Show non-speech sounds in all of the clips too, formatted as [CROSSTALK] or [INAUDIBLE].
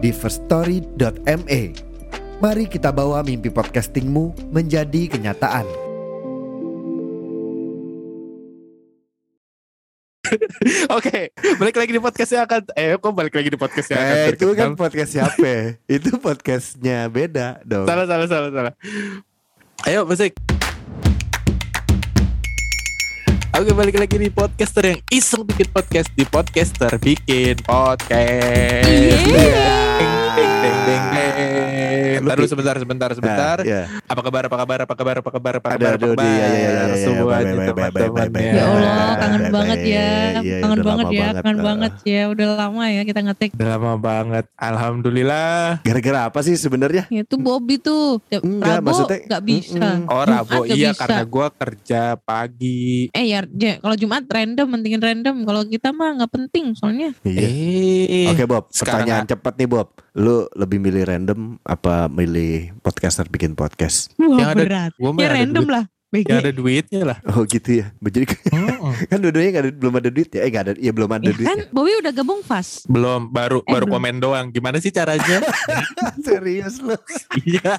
di firststory.me. Mari kita bawa mimpi podcastingmu menjadi kenyataan. [LAUGHS] Oke, balik lagi di podcastnya akan Eh, kok balik lagi di podcastnya akan Eh, itu kan podcast siapa? [LAUGHS] itu podcastnya beda dong. Salah, salah, salah, salah Ayo, musik Oke, balik lagi di podcaster yang iseng bikin podcast Di podcaster bikin podcast Yeay. Deng, deng, deng, deng, deng Bentar dulu, sebentar, sebentar, sebentar Nah, ya. Apa kabar, apa kabar, apa kabar, apa kabar, apa Ada, kabar, apa kabar iya, iya, iya, iya, iya, Semuanya baik, baik, baik, baik, teman-teman ya. Ya Allah, kangen baik, banget ya. Iya, Kangen banget ya, kangen Eh. banget ya. Udah lama ya kita ngetik. Udah lama banget Alhamdulillah Gara-gara apa sih sebenarnya? Itu Bobby tuh. Ya, Enggak, maksudnya- nggak bisa. Oh Rabu iya karena gua kerja pagi Eh ya, ya, kalau Jumat random, mendingin random. Kalau kita mah nggak penting soalnya. Iya. Eh Oke Bob, pertanyaan cepat nih Bob. Lu lebih milih random apa milih podcaster bikin podcast? Wah Yang ada- berat. gua Ya ada random duit. lah. BG. Yang ada duitnya lah Oh gitu ya. Jadi [LAUGHS] kan dua-duanya nggak ada, belum ada duit ya? Eh nggak ada, iya belum ada Ya duit. kan Bobby udah gabung fast. Belum baru Eh, baru belum. komen doang Gimana sih caranya [LAUGHS] Serius lu? Iya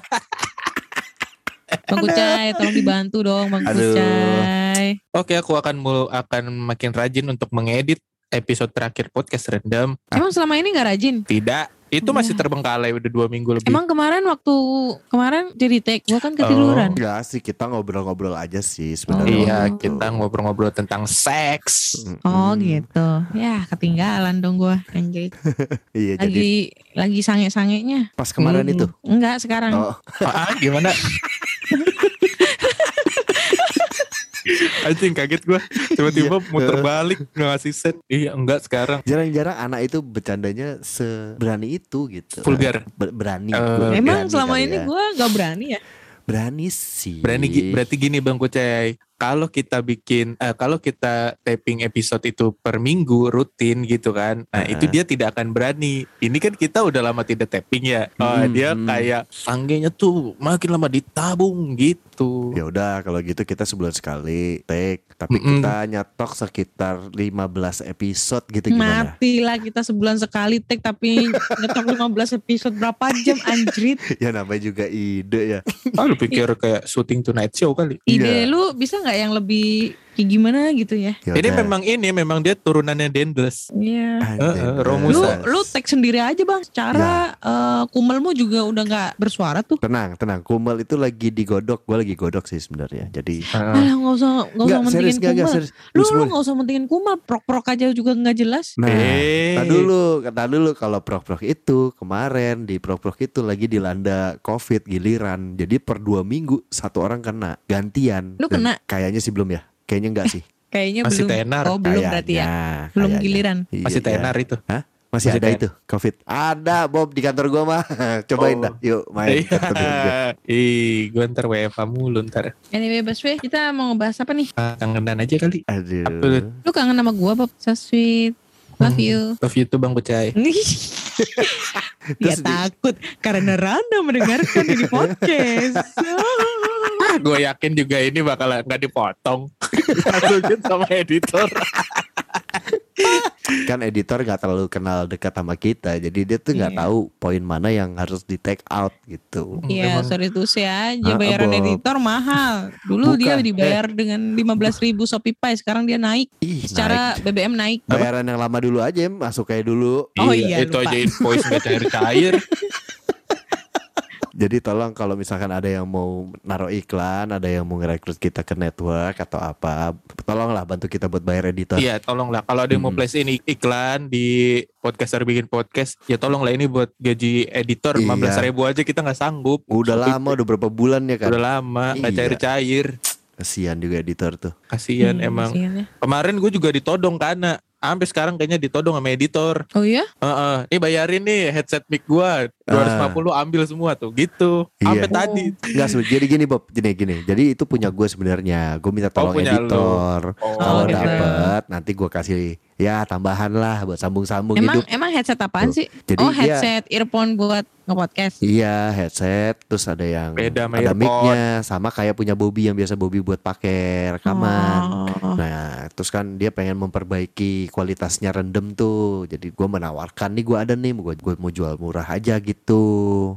Bang Kucai, tolong dibantu dong Bang Aduh. Kucai. Oke aku akan mul akan makin rajin untuk mengedit episode terakhir podcast random Emang selama ini nggak rajin? Tidak Itu Iya. masih terbengkalai udah dua minggu lebih Emang kemarin waktu kemarin jadi take, gua kan ketiduran. Enggak sih, kita ngobrol-ngobrol aja sih sebenarnya. Iya waktu itu. kita ngobrol-ngobrol tentang seks. Oh gitu. Ya ketinggalan dong gua anjir. [LAUGHS] Iya jadi Lagi lagi sange-sangenya. pas kemarin Hmm. itu. Enggak sekarang. Oh, [LAUGHS] ah, Gimana [LAUGHS] Anjing kaget gua Tiba-tiba Iya. muter balik Ngasih set Iya enggak sekarang jarang-jarang anak itu bercandanya seberani itu gitu. Vulgar. Ber- berani. Gua Emang berani selama ini ya. gua nggak berani ya. berani sih. Berani berarti gini Bang Kucai, kalau kita bikin eh, kalau kita taping episode itu per minggu rutin gitu kan. Nah, itu Heeh. dia tidak akan berani. Ini kan kita udah lama tidak taping ya. Oh, Hmm, dia hmm. kayak sanggenya tuh makin lama ditabung gitu. Ya udah kalau gitu kita sebulan sekali take, tapi Mm-mm. kita nyetok sekitar 15 episode gitu gimana? Mati lah kita sebulan sekali take tapi nyetok 15 episode berapa jam anjrit. [LAUGHS] ya namanya juga ide ya. Ah, lu pikir kayak syuting tonight show kali. Ide Iya. lu bisa nggak yang lebih kayak gimana gitu ya? Ya Ini memang ini memang dia turunannya Dendles. Iya. Anjay, Heeh, bener. Lu Romusa. lu take sendiri aja bang. Secara eh, kumelmu juga udah nggak bersuara tuh. Tenang, tenang. Kumel itu lagi digodok. Gue lagi godok sih sebenarnya. Jadi Heeh. Alah nggak usah nggak usah mentingin serius, enggak, enggak, kumel. serius. Lu lu nggak usah mentingin kumel. Prok-prok aja juga nggak jelas. Nah, Eh. kata dulu, kata dulu kalau prok-prok itu kemarin di prok-prok itu lagi dilanda covid giliran. Jadi per dua minggu satu orang kena gantian. Lu Dan kena? Kayaknya sih belum ya. Kayaknya enggak sih. [LAUGHS] Kayaknya Masih belum. tenar. Oh belum berarti ya. Kayaknya, Belum kayaknya. giliran. Iya, Masih iya. tenar itu. Masih, Masih ada tenar. itu covid. Ada Bob di kantor gua mah. [LAUGHS] Cobain Oh. dah. Yuk main. gua. Iya. Ih, gue ntar WFA mulu ntar. Anyway Baswe kita mau ngebahas apa nih? Ah, kangenan aja kali. Aduh. Lu kangen sama gua Bob? So sweet. Love you. Love you tuh Bang Kucai. [LAUGHS] Dia takut karena Randa mendengarkan ini podcast. Gue yakin juga ini bakal nggak dipotong. [LAUGHS] Masukin sama editor. kan editor nggak terlalu kenal dekat sama kita jadi dia tuh nggak Iya. tahu poin mana yang harus di take out gitu Iya, Emang- sorry tuh saya aja Ah, bayaran editor mahal. Dulu dia Bukan, dibayar dengan 15.000 ribu Shopee sekarang dia naik. ih Secara naik. BBM naik. bayaran yang lama dulu aja masuk kayak dulu Oh iya, itu lupa. aja invoice nggak cair-cair. [LAUGHS] jadi tolong kalau misalkan ada yang mau naruh iklan ada yang mau ngerekrut kita ke network atau apa tolonglah bantu kita buat bayar editor Iya, tolonglah kalau ada yang mau Hmm. place ini iklan di podcaster bikin podcast, ya tolonglah ini buat gaji editor Iya. 15 ribu aja kita nggak sanggup. udah lama udah berapa bulan ya kan Udah lama, nggak Iya. cair-cair. kasihan juga editor tuh Kasihan Hmm, emang. kasihan ya. Kemarin gue juga ditodong karena sampai sekarang kayaknya ditodong sama editor. Oh iya? Heeh, ini bayarin nih headset mic gua 250 ambil semua tuh gitu. Sampai Iya. tadi. Enggak jadi gini Bob, gini gini. Jadi itu punya gue sebenarnya. Gue minta tolong punya lu. editor. Oh, Kalau gitu. dapet nanti gue kasih ya tambahan lah buat sambung-sambung Emang hidup. emang headset apaan Tuh. sih? Jadi oh headset earphone buat nge-podcast. Iya headset terus ada yang Beda sama ada earphone. mic-nya sama kayak punya Bobby yang biasa Bobby buat pakai rekaman. Oh. Nah terus kan dia pengen memperbaiki kualitasnya rendem tuh. Jadi gua menawarkan nih gua ada nih gue gue mau jual murah aja gitu.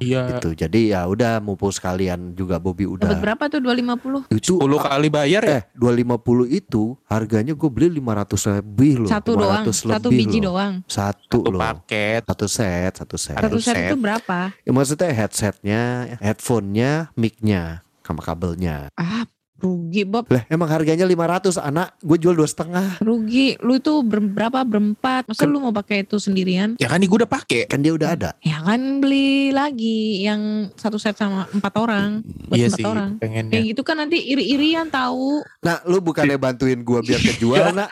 Iya. Gitu. Jadi ya udah mumpung sekalian juga Bobby Dapat udah berapa tuh 250? itu 10 kali bayar ya? eh 250 itu harganya gue beli 500 lebih loh. Satu doang, 500 satu lebih biji loh. doang. Satu, Satu loh. paket. Satu set, satu set. Satu set set. itu berapa? Ya, maksudnya headsetnya, headphone-nya, mic-nya, sama kabelnya. Ah, rugi Bob. Lah emang harganya 500 anak, gue jual dua setengah. Rugi. Lu itu ber- berapa berempat? Masa lu mau pakai itu sendirian? Ya kan ini gua udah pakai. Kan dia udah ada. Ya kan beli lagi yang satu set sama empat orang. Buat Iya empat sih, orang. pengennya. Kayak gitu kan nanti iri-irian tahu. Nah lu bukannya bantuin gue biar kejual [LAUGHS] nak.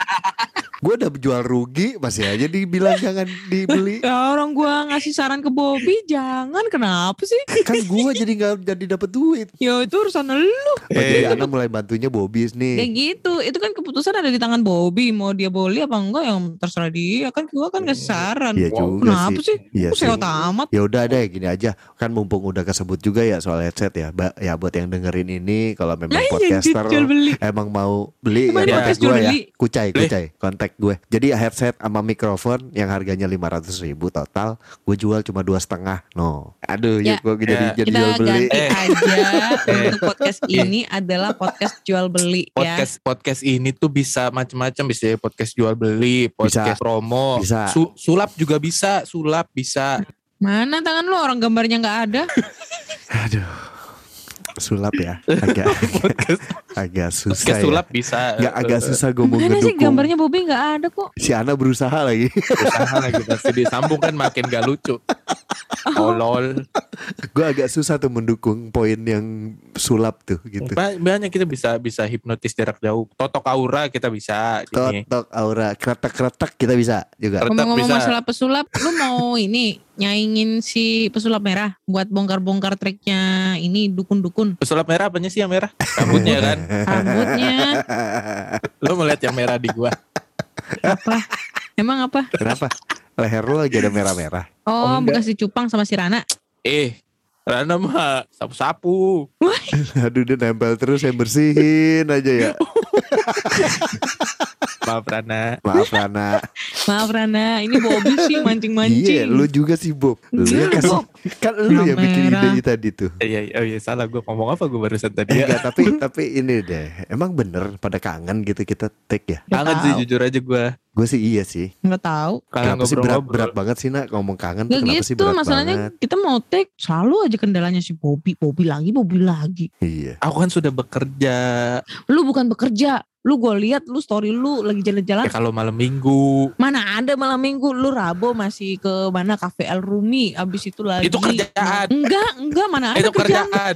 Gue udah jual rugi, masih aja dibilang jangan dibeli. [LAUGHS] Ya orang gua ngasih saran ke Bobby, jangan kenapa sih? Kan gue jadi nggak jadi dapet duit. Ya itu urusan lu. Eh. jadi Ana mulai bantunya Bobby Kayak nih. gitu. Itu kan keputusan ada di tangan Bobby. Mau dia boli apa enggak yang terserah dia. Kan gua kan ngasih saran. Iya Wow, juga Kenapa sih. sih? Iya sih. amat? Ya udah deh gini aja kan mumpung udah kesebut juga ya soal headset ya. Ba ya buat yang dengerin ini kalau memang iya podcaster jual beli. emang mau beli Kemarin ya jual gue ya. Kucai, Beli. kucai, kontak gue. Jadi headset sama mikrofon yang harganya 500 ribu total, gue jual cuma dua setengah. No, aduh, Ya. yuk gue jadi Ya. jadi Kita jual beli. ganti Eh. aja [LAUGHS] Eh. untuk podcast ini adalah podcast jual beli ya. podcast podcast ini tuh bisa macam-macam bisa jadi podcast jual beli, podcast promo, Bisa. Su- sulap juga bisa, sulap bisa. Mana tangan lu orang gambarnya nggak ada? [LAUGHS] Aduh, sulap ya, [LAUGHS] agak podcast agak susah. podcast ya. sulap bisa. Nggak agak susah gue mau Mana sih ngedukung. gambarnya Bobby nggak ada kok. Si Ana berusaha lagi. Usaha lagi pasti disambung kan makin gak lucu. [LAUGHS] Oh lol. gue agak susah tuh mendukung poin yang sulap tuh gitu. Ba- Banyak kita bisa bisa hipnotis jarak jauh. Totok aura kita bisa. Totok aura kretek-kretek kita bisa juga. Ngomong-ngomong masalah pesulap, lu mau [LAUGHS] ini nyaingin si pesulap merah buat bongkar-bongkar treknya ini dukun-dukun Pesulap merah apanya sih yang merah? Rambutnya kan. [LAUGHS] rambutnya Lo melihat yang merah di gua. apa? Emang apa? Kenapa? Leher lu lagi ada merah-merah. Oh, Oh, bekas dicupang sama si Rana. Eh, Rana mah sapu-sapu. [LAUGHS] Aduh dia nempel terus saya bersihin aja ya. [LAUGHS] Maaf Rana. Maaf Rana. Maaf Rana, ini Bobby sih mancing-mancing. Iya, lu juga sih Bob. Lu kasih, Bob. kan lu yang bikin ide tadi tuh. Iya, iya, oh iya salah gue ngomong apa gue barusan tadi ya. Enggak, tapi tapi ini deh. Emang bener pada kangen gitu kita take ya. Kangen sih jujur aja gue. Gue sih iya sih. Nggak tahu. Kangen Kenapa sih berat, berat banget sih nak ngomong kangen tuh Nggak kenapa sih gitu, berat masalahnya banget? kita mau take selalu aja kendalanya si Bobby, Bobby lagi, Bobby lagi. Iya. Aku kan sudah bekerja. Lu bukan bekerja, lu gue lihat lu story lu lagi jalan-jalan Ya kalau malam minggu. Mana ada malam minggu lu Rabo masih ke mana Cafe El Rumi abis itu lagi Itu kerjaan. Enggak, enggak mana ada itu kerjaan. kerjaan.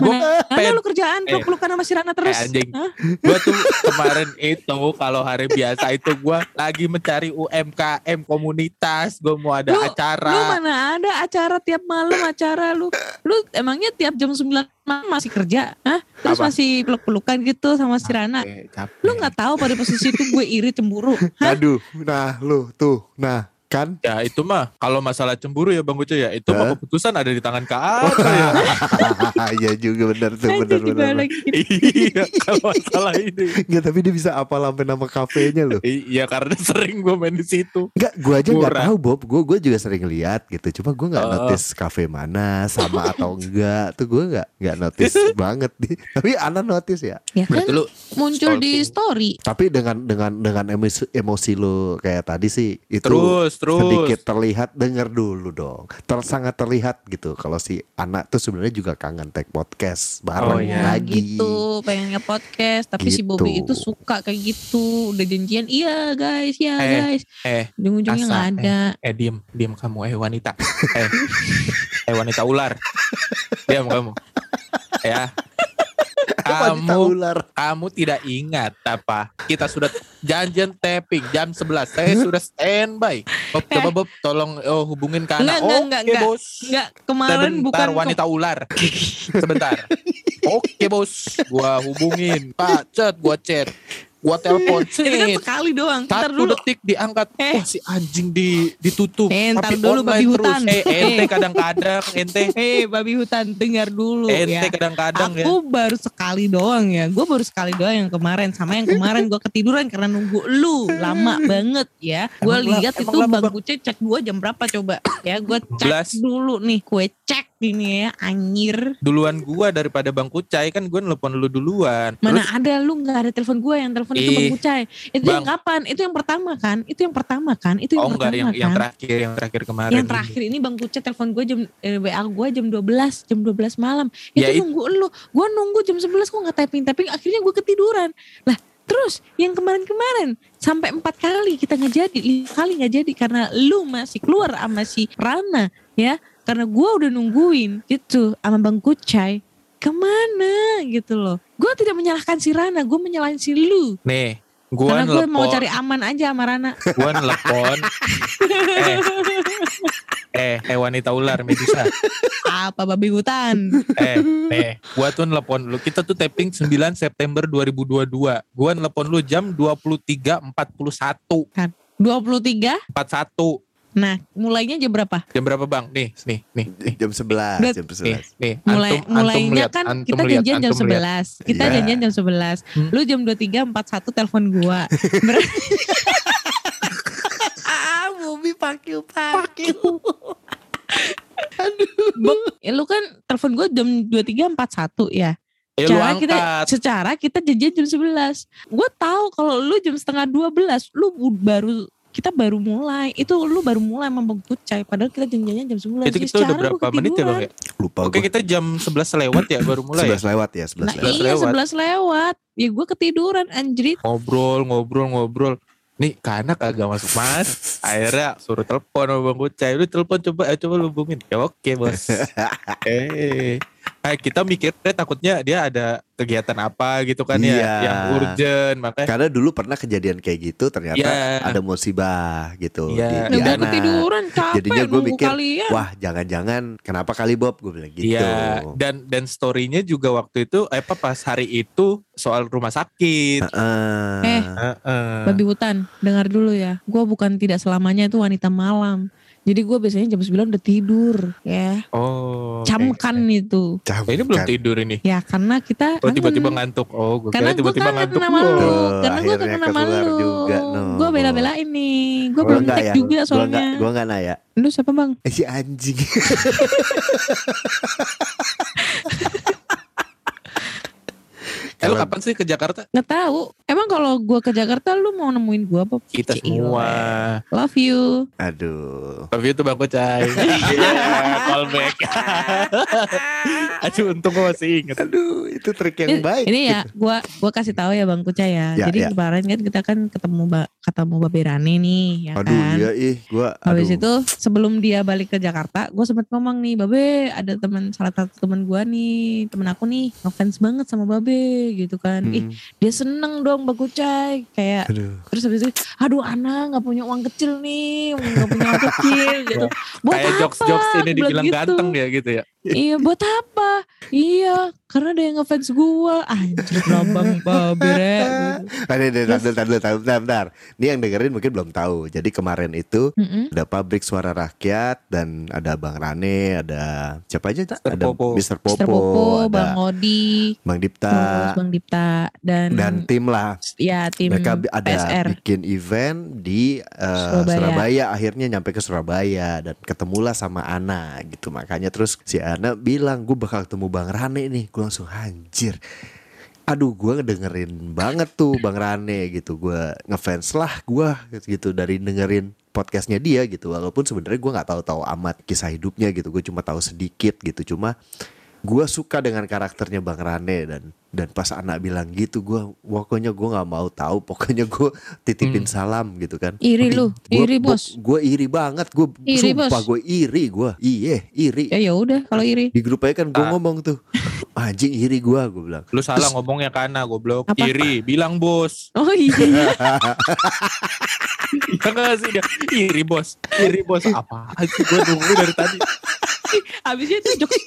Mana ada pen- lu kerjaan Eh. peluk-pelukan sama si Rana terus. Eh, anjing. Hah? tuh kemarin itu kalau hari biasa itu gue lagi mencari UMKM komunitas. Gue mau ada Lu- acara. Lu mana ada acara tiap malam acara lu. Lu emangnya tiap jam 9 malam masih kerja? Hah? Terus Apa? masih peluk-pelukan gitu sama si Rana. Capek, capek. Lu nggak tahu pada posisi itu gue iri cemburu. Hah? Aduh, nah lu tuh, nah kan Ya itu mah kalau masalah cemburu ya Bang Uco ya itu mah Hah? keputusan ada di tangan Kak Aca ya. [LAUGHS] Iya juga benar tuh benar benar. gitu. iya kalau masalah ini. Enggak tapi dia bisa apa sampai nama kafenya loh. Iya karena [LAUGHS] sering gue main di situ. Enggak, gue aja nggak tahu Bob. Gue gue juga sering lihat gitu. Cuma gue nggak Oh. notice kafe mana sama atau enggak. Tuh gue nggak nggak notice [LAUGHS] banget nih. Tapi Ana notice ya. Ya kan lu muncul di story. Tapi dengan dengan dengan emosi, emosi lo kayak tadi sih itu terus terus. sedikit terlihat dengar dulu dong. Ter sangat terlihat gitu kalau si anak tuh sebenarnya juga kangen tag podcast bareng Oh, iya. lagi. gitu pengen nge-podcast tapi si Gitu. Bobby itu suka kayak gitu udah janjian iya guys ya Eh, guys eh, ujung-ujungnya nggak ada Eh diem, diem kamu eh wanita. [LAUGHS] eh, eh wanita ular. Diam kamu. Ya. [LAUGHS] wanita Kamu- ular. Kamu tidak ingat apa? Kita sudah janjian tapping jam 11. Saya sudah standby. Bob, coba Bob tolong oh, hubungin ke Enggak, anak. enggak, Oke, enggak, enggak. bos. Enggak, kemarin Sebentar, bukan wanita ular. Sebentar. [LAUGHS] Oke bos, gua hubungin. Pak, chat, gua chat. Gua telepon. [LAUGHS] itu kan sekali doang. Satu dulu. detik diangkat. Eh. Wah, si anjing di ditutup. Eh, ntar Tapi dulu, babi terus. hutan. Eh, ente Eh. kadang-kadang ente [LAUGHS] Eh, babi hutan, dengar dulu ente ya. kadang-kadang ya. Aku baru sekali doang ya. Gue baru sekali doang yang kemarin. Sama yang kemarin gue ketiduran karena nunggu lu. Lama banget ya. Gue Emang lihat itu bang Kuce cek gue jam berapa coba. Ya gue Belas. cek dulu nih. Gue cek ini ya. Anjir. Duluan gua daripada Bang Kucai kan gua nelpon lu duluan. Mana Terus ada lu nggak ada telepon gue yang telepon itu Ih, Bang Kucai. Itu yang Bang. kapan? Itu yang pertama kan? Itu yang pertama kan? Itu yang oh enggak pertama yang kan? yang terakhir yang terakhir kemarin. yang terakhir ini Bang Kuce telepon gue jam eh, WA gue jam 12 jam 12 malam itu Ya, it- nunggu lu gue nunggu jam 11 gue nggak typing typing akhirnya gue ketiduran lah terus yang kemarin-kemarin sampai empat kali kita nggak jadi lima kali nggak jadi karena lu masih keluar sama si Rana ya karena gue udah nungguin gitu sama Bang Kucai ke mana gitu loh gue tidak menyalahkan si Rana gue menyalahin si lu Nih, gua karena gue mau cari aman aja sama Rana [LAUGHS] gua nelpon. eh, [LAUGHS] eh, eh wanita ular Medusa. apa babi hutan Eh, nih, gua tuh nelpon lu. Kita tuh tapping 9 September 2022. Gua nelpon lu jam 23.41. 23 41. Nah, mulainya jam berapa? Jam berapa, Bang? Nih, nih, nih. nih. Jam 11, Berat. jam Nih, 11. nih. Mulai Antum- antum mulainya lihat, kan antum kita lihat, janjian jam antum lihat. 11. Kita Iya. janjian jam 11. Hmm. Lu jam 23.41 telepon gua. [LAUGHS] Berarti Ah, Bobby pakai pakai. Aduh. Ya, lu kan telepon gua jam 23.41 ya. Ya lu Cara kita secara kita janjian jam 11. Gua tahu kalau lu jam setengah 12, lu baru kita baru mulai. Itu lu baru mulai Kucai padahal kita janjiannya jam 11. Itu Ya, kita udah berapa menit ya, Bang ya? Lupa Oke, gue. kita jam 11 lewat ya baru mulai ya. 11 lewat ya, 11 Nah lewat. iya lewat. 11 lewat. Ya gue ketiduran anjrit. ngobrol ngobrol ngobrol nih karena kagak masuk mas akhirnya suruh telepon sama bang Kucai lu telepon coba eh, coba lu hubungin ya oke bos [LAUGHS] eh kayak kita mikirnya takutnya dia ada kegiatan apa gitu kan Iya. ya yang urgent makanya Karena dulu pernah kejadian kayak gitu ternyata Iya. ada musibah gitu Iya. di, di gue anak. ketiduran capek Jadinya gue mikir, kalian. Wah jangan-jangan kenapa kali Bob gue bilang gitu. Iya, dan dan storynya juga waktu itu eh, apa pas hari itu soal rumah sakit. Heeh. Eh. Heeh. Babi hutan, dengar dulu ya. Gue bukan tidak selamanya itu wanita malam. Jadi gue biasanya jam 9 udah tidur ya. Oh. Camkan itu. Camkan. Eh, ini belum tidur ini. Ya karena kita Oh tiba-tiba kangen. ngantuk. Oh, gue Karena kira gue tiba-tiba kangen ngantuk. Tuh, Karena gue akhirnya kangen sama keluar lu. juga, no. Gue bela-belain nih. Gue Gua belum tag ya. juga soalnya. enggak, gua enggak nanya. Lu siapa bang? Eh si anjing. [LAUGHS] Eh, lu kapan sih ke Jakarta? Nggak tahu. Emang kalau gue ke Jakarta lu mau nemuin gue apa? Kita Cile. semua. Love you. Aduh. Love you tuh Bang Kucai. [LAUGHS] Iya, callback. [LAUGHS] Aduh, untung gue masih inget. Aduh, itu trik yang Ini- baik. Ini ya, gua gua kasih tahu ya Bang Kuca ya. Ya, Jadi ya. kemarin kan kita kan ketemu ba, ketemu Babe Rane nih, ya Aduh, kan. iya ih, gua aduh. Habis itu sebelum dia balik ke Jakarta, gue sempat ngomong nih, Babe ada teman salah satu teman gua nih, temen aku nih ngefans banget sama Babe gitu kan. Ih Hmm. dia seneng dong Bang Kucai kayak Aduh. terus habis itu, aduh Ana nggak punya uang kecil nih, nggak punya uang kecil [LAUGHS] gitu. Buat Kayak apa? jokes-jokes ini Dia bilang dibilang gitu. ganteng ya gitu ya. Iya buat apa? Iya karena ada yang ngefans gue Anjir lambang babi re Ada, ada, ada, ada, ada, ada, bentar, bentar. Ini yang dengerin mungkin belum tahu. Jadi kemarin itu Mm-mm. ada pabrik suara rakyat dan ada Bang Rane, ada siapa aja? Tak? Mr. Ada Popo. Mr. Popo, Mr. Popo, ada Bang Odi Bang Dipta Bang Dipta Dan, dan tim lah. ya tim Mereka ada PSR bikin event di uh, Surabaya. Surabaya. Akhirnya nyampe ke Surabaya dan ketemulah sama Ana gitu. Makanya terus si Ana bilang gue bakal ketemu Bang Rane nih. Gue langsung anjir. Aduh gue dengerin banget tuh Bang Rane gitu. Gue ngefans lah gue gitu dari dengerin podcastnya dia gitu. Walaupun sebenarnya gue nggak tahu-tahu amat kisah hidupnya gitu. Gue cuma tahu sedikit gitu. Cuma Gue suka dengan karakternya Bang Rane dan dan pas anak bilang gitu gue pokoknya gue nggak mau tahu pokoknya gue titipin Hmm. salam gitu kan Iri lu, iri bos. gue iri banget gue Iri, sumpah gue iri gue iye iri Ya ya udah kalau iri. di grup aja kan gue Ah. ngomong tuh [LAUGHS] anjing iri gue gue bilang Lu salah Terus- ngomongnya karena goblok. Apa? Iri, bilang bos. Oh iya. [LAUGHS] [LAUGHS] Ya enggak sih dia. Iri bos. Iri bos apa? sih gue nunggu dari tadi. Abisnya itu jokes.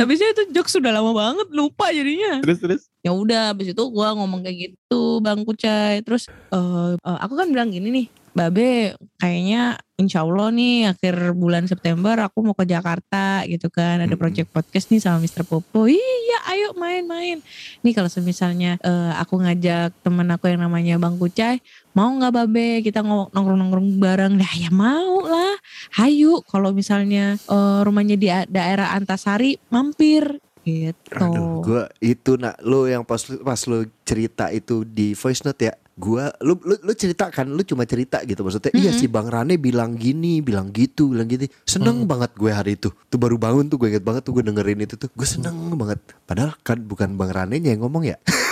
Abisnya itu jokes sudah lama banget lupa jadinya. Terus terus. ya udah habis itu gua ngomong kayak gitu bang Kucai terus eh, eh, aku kan bilang gini nih Babe kayaknya insya Allah nih akhir bulan September aku mau ke Jakarta gitu kan. Ada project podcast nih sama Mr. Popo. Iya ayo main-main nih kalau misalnya eh, aku ngajak temen aku yang namanya Bang Kucai mau nggak Babe? Kita nongkrong-nongkrong bareng. Nah ya mau lah. Hayu kalau misalnya eh, rumahnya di daerah Antasari mampir. Gitu. Aduh, gue itu nak lo yang pas pas lo cerita itu di voice note ya, gue lu lu lu cerita kan, lu cuma cerita gitu maksudnya. Iya Mm-mm. si Bang Rane bilang gini, bilang gitu, bilang gitu. Seneng Hmm. banget gue hari itu. Tuh baru bangun tuh gue inget banget tuh gue dengerin itu tuh. Gue seneng banget. Padahal kan bukan Bang Rane yang ngomong ya. [LAUGHS]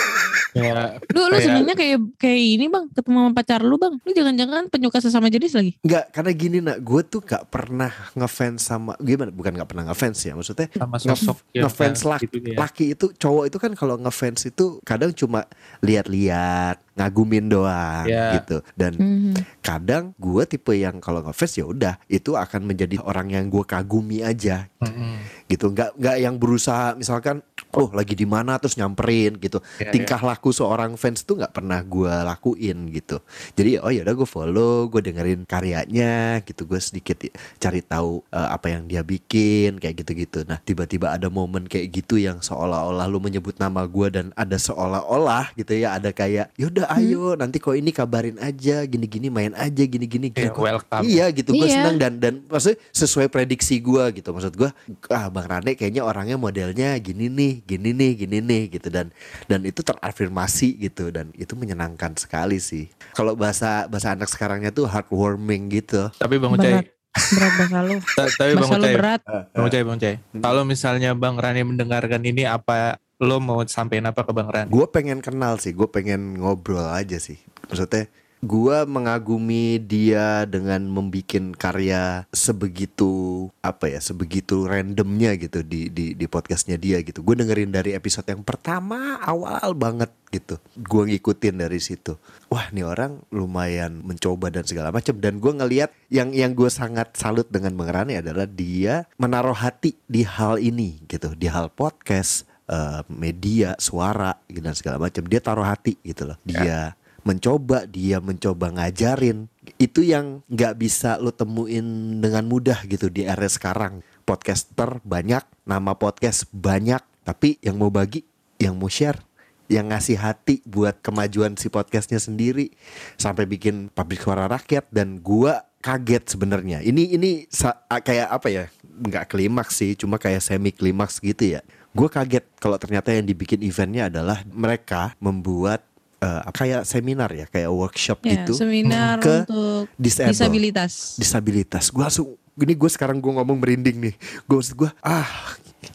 Ya, Lu lu Kayak- senangnya kayak kayak ini bang ketemu sama pacar lu bang. Lu jangan-jangan penyuka sesama jenis lagi. Enggak, karena gini nak, gue tuh gak pernah ngefans sama gimana? Bukan gak pernah ngefans ya, maksudnya sama Nge- sosok yang ngefans laki, gitu ya. laki itu cowok itu kan kalau ngefans itu kadang cuma lihat-lihat ngagumin doang Ya. gitu. Dan Hmm. kadang gue tipe yang kalau ngefans ya udah itu akan menjadi orang yang gue kagumi aja. Mm-mm. gitu. Nggak nggak yang berusaha misalkan oh lagi di mana? terus nyamperin gitu. Ya, tingkah laku seorang fans tuh nggak pernah gue lakuin gitu. Jadi oh ya udah gue follow gue dengerin karyanya gitu. Gue sedikit cari tahu eh, apa yang dia bikin kayak gitu-gitu. Nah tiba-tiba ada momen kayak gitu yang seolah-olah lu menyebut nama gue dan ada seolah-olah gitu ya ada kayak yaudah ayo nanti kok ini kabarin aja gini-gini main aja gini-gini Ya, Gua- welcome. Iya gitu gue Iya. senang dan dan maksudnya sesuai prediksi gue gitu maksud gue ah bang Rane kayaknya orangnya modelnya gini nih gini nih gini nih gitu dan dan itu terafirmasi gitu dan itu menyenangkan sekali sih kalau bahasa bahasa anak sekarangnya tuh heartwarming gitu Tapi Bang. Ucai, Berat bahasa lu. ta- tapi Bang Ucai, berat. Bang Ucai, Bang Ucai. Hmm. Kalau misalnya Bang Rani mendengarkan ini apa lo mau sampein apa ke Bang Rani? gue pengen kenal sih gue pengen ngobrol aja sih. Maksudnya gue mengagumi dia dengan membuat karya sebegitu apa ya sebegitu randomnya gitu di di di podcastnya dia gitu. Gue dengerin dari episode yang pertama awal banget gitu. Gue ngikutin dari situ. Wah nih orang lumayan mencoba dan segala macam dan gue ngelihat yang yang gue sangat salut dengan Bang Rani adalah dia menaruh hati di hal ini gitu di hal podcast eh, media suara gitu dan segala macam. Dia taruh hati gitu loh. Dia mencoba dia mencoba ngajarin. Itu yang nggak bisa lo temuin dengan mudah gitu di era sekarang. Podcaster banyak nama podcast banyak. Tapi yang mau bagi yang mau share. Yang ngasih hati buat kemajuan si podcastnya sendiri. Sampai bikin pabrik suara rakyat. Dan gua kaget sebenarnya. Ini ini sa- kayak apa ya? Nggak klimaks sih cuma kayak semi klimaks gitu ya gue kaget kalau ternyata yang dibikin eventnya adalah mereka membuat eh, kayak seminar ya kayak workshop Ya, gitu seminar ke untuk disable. disabilitas. disabilitas. Gue langsung gini gue sekarang gue ngomong merinding nih. Gue maksud gue ah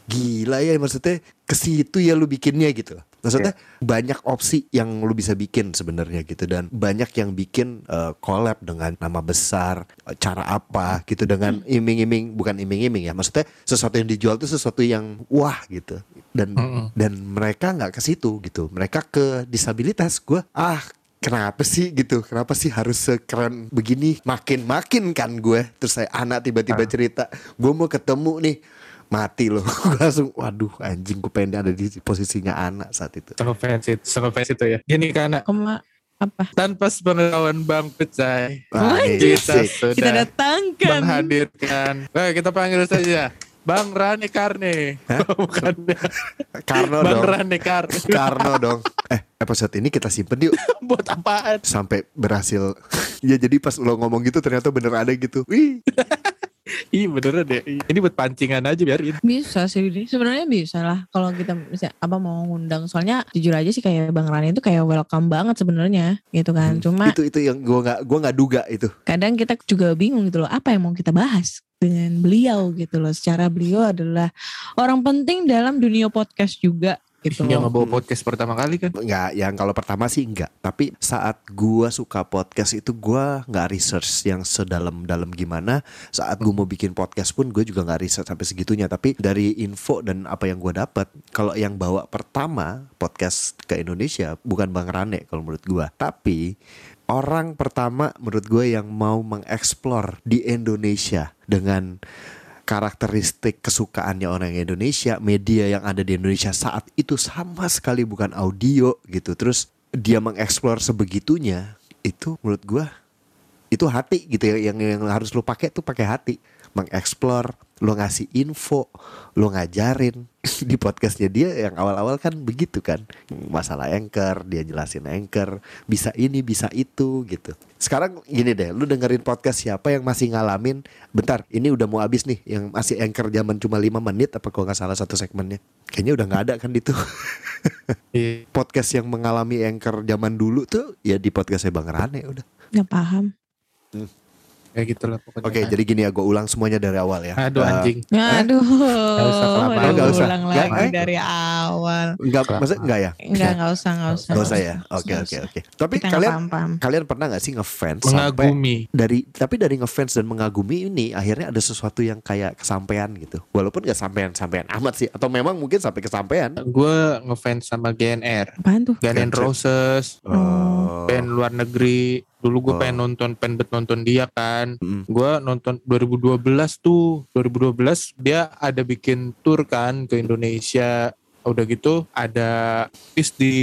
gila ya maksudnya ke situ ya lu bikinnya gitu. Maksudnya banyak opsi yang lu bisa bikin sebenarnya gitu. Dan banyak yang bikin eh, collab dengan nama besar eh, cara apa gitu. Dengan iming-iming bukan iming-iming ya. Maksudnya sesuatu yang dijual itu sesuatu yang wah gitu. Dan Mm-mm. dan mereka nggak ke situ gitu. Mereka ke disabilitas. Gue ah kenapa sih? gitu. Kenapa sih harus sekeren begini? Makin makin kan gue terus saya anak tiba-tiba cerita gue mau ketemu nih mati loh [LAUGHS] gue langsung waduh anjing gue pengen ada di posisinya anak saat itu Sengefans itu, sengefans itu ya. Gini karena Koma apa? tanpa sepengetahuan Bang Pecai, Wah, kita asik. sudah Kita datangkan. menghadirkan. Baik, kita panggil saja Bang Rani Karne. [LAUGHS] Bukan Karno Bang dong Rani Karne. [LAUGHS] Karno dong eh episode ini kita simpen yuk Buat apaan? sampai berhasil ya jadi pas lo ngomong gitu ternyata bener ada gitu wih [LAUGHS] Ih beneran deh. Ini buat pancingan aja biarin. Bisa sih ini sebenarnya bisa lah kalau kita misalnya apa mau ngundang soalnya jujur aja sih kayak Bang Rani itu kayak welcome banget sebenarnya gitu kan. Hmm, Cuma itu itu yang gue nggak gue nggak duga itu kadang kita juga bingung gitu loh apa yang mau kita bahas dengan beliau gitu loh. Secara beliau adalah orang penting dalam dunia podcast juga gitu Yang ngebawa podcast pertama kali kan. Enggak, yang kalau pertama sih enggak. Tapi saat gua suka podcast itu gua nggak research yang sedalam-dalam gimana. Saat gua mau bikin podcast pun gue juga nggak research sampai segitunya. Tapi dari info dan apa yang gua dapat, kalau yang bawa pertama podcast ke Indonesia bukan Bang Rane kalau menurut gua. Tapi orang pertama menurut gue yang mau mengeksplor di Indonesia dengan karakteristik kesukaannya orang Indonesia, media yang ada di Indonesia saat itu sama sekali bukan audio gitu. Terus dia mengeksplor sebegitunya, itu menurut gua itu hati gitu ya yang yang harus lu pakai tuh pakai hati mengeksplor lu ngasih info lu ngajarin. [LAUGHS] Di podcastnya dia yang awal-awal kan begitu kan. Masalah anchor dia jelasin anchor bisa ini bisa itu gitu. Sekarang gini deh lu dengerin podcast siapa yang masih ngalamin? Bentar ini udah mau habis nih yang masih anchor zaman cuma 5 menit apa kok nggak salah satu segmennya? Kayaknya udah nggak ada kan itu [LAUGHS] Iya. podcast yang mengalami anchor zaman dulu tuh ya di podcastnya Bang Rane udah. Nggak paham. Kayak gitu lah pokoknya. Oke, jadi gini ya, gue ulang semuanya dari awal ya. Aduh Eh, anjing. Aduh, usah kelamaan. aduh, Nggak usah. ulang Nggak, lagi eh. dari awal. enggak, maksudnya enggak ya? Enggak, enggak usah, enggak usah. Enggak usah ya. Oke, usah. oke, oke. Tapi Kita kalian paham-paham. kalian pernah nggak sih ngefans sampai Mengagumi. dari tapi dari ngefans dan mengagumi ini akhirnya ada sesuatu yang kayak kesampaian gitu. Walaupun gak sampean-sampean amat sih atau memang mungkin sampai kesampaian. Gue ngefans sama GNR. Apaan tuh? Guns. Roses. Oh. Band luar negeri. Dulu gue Oh. pengen nonton, pengen nonton dia kan. Mm. Gue nonton 2012 tuh. 2012 dia ada bikin tour kan ke Indonesia. Udah gitu ada quiz di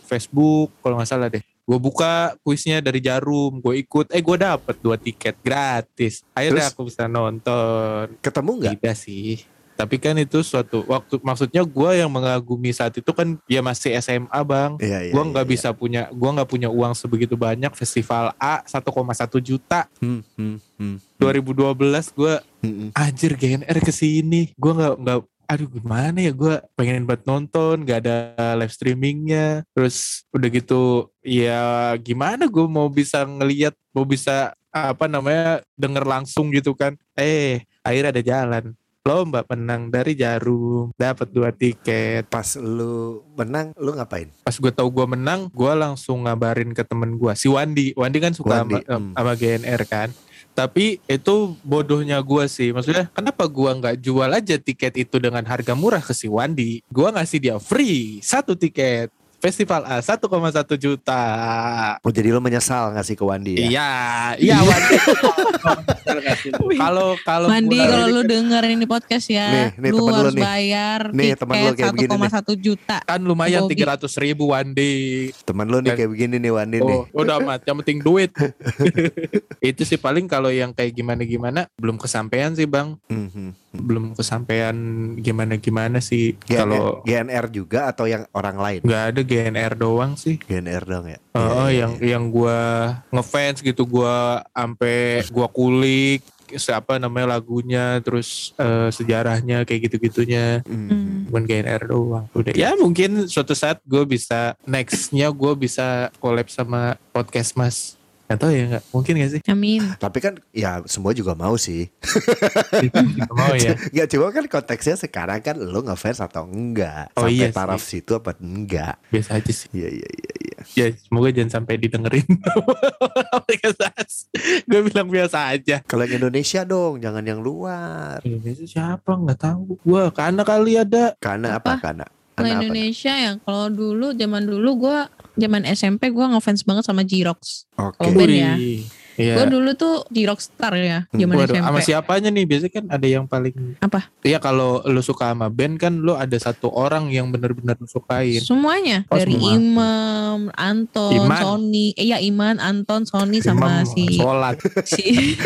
Facebook kalau nggak salah deh. Gue buka kuisnya dari Jarum, gue ikut, eh gue dapet dua tiket gratis. Akhirnya Terus? aku bisa nonton. Ketemu nggak? Tidak sih. Tapi kan itu suatu waktu maksudnya gue yang mengagumi saat itu kan ya masih SMA bang. Iya, iya. Gue nggak iya, bisa punya, gue nggak punya uang sebegitu banyak. Festival A 1,1 juta. iya. Hmm, hmm, hmm, 2012 gue hmm, hmm. anjir GNR ke sini. Gue nggak nggak aduh gimana ya gue pengen buat nonton gak ada live streamingnya terus udah gitu ya gimana gue mau bisa ngelihat mau bisa apa namanya denger langsung gitu kan eh akhirnya ada jalan lomba menang dari jarum. Dapat dua tiket. Pas lu menang, lu ngapain? pas gue tahu gue menang gue langsung ngabarin ke temen gue si Wandi. Wandi kan suka Wandi, sama, hmm. sama GNR kan. Tapi itu bodohnya gue sih. Maksudnya kenapa gue nggak jual aja tiket itu dengan harga murah ke si Wandi? Gue ngasih dia free satu tiket festival A 1,1 juta Oh jadi lu menyesal ngasih ke Wandi ya? iya iya Wandi [LAUGHS] kalau kalau Mandi gua- kalau lu denger ini podcast ya, Nih, nih lu temen lu harus nih. bayar Nih, temen lu tiket kayak begini nih. 1,1 juta. kan lumayan tiga ratus ribu Wandi Temen lu nih kayak begini nih Wandi nih. Oh, udah amat. Yang penting duit. [LAUGHS] itu sih paling kalau yang kayak gimana-gimana belum kesampaian sih bang. Hmm, hmm. Belum kesampaian gimana-gimana sih. GNR, Kalau GNR juga atau yang orang lain? nggak ada GNR doang sih. GNR dong ya. Oh, Iya, iya, yang yang gua ngefans gitu, gua ampe gua kulik siapa namanya lagunya, terus eh, sejarahnya kayak gitu-gitunya. iya. Hmm. Hmm. Bukan GNR doang. Udah. Ya mungkin suatu saat gue bisa nextnya gue bisa collab sama podcast mas. Gak tau ya nggak? Mungkin gak sih? Amin. [LAUGHS] Tapi kan ya semua juga mau sih. Nggak mau ya. [LAUGHS] Gak cuma kan konteksnya sekarang kan lu ngefans atau enggak. Oh, Sampai iya sih. taraf situ apa enggak. Biasa aja sih. Iya iya iya iya. Ya semoga jangan sampai didengerin. [LAUGHS] gue bilang biasa aja. Kalau yang Indonesia dong, jangan yang luar. Indonesia siapa? Nggak tahu. Gua karena kali ada. Karena apa? Apa? Karena Kalau karena apa? Indonesia ya, kalau dulu zaman dulu gua zaman SMP gua ngefans banget sama Jirox. Oke. Band ya. Iya. Gua dulu tuh Jirox Star ya, Hmm. zaman Waduh, SMP. sama siapanya nih? Biasanya kan ada yang paling Apa? Iya kalau lu suka sama band kan lu ada satu orang yang benar-benar lu sukain. Semuanya Oh, dari semua. Imam, Anton, Iman. Sony, eh ya Iman, Anton, Sony sama Imam si sholat. [LAUGHS] si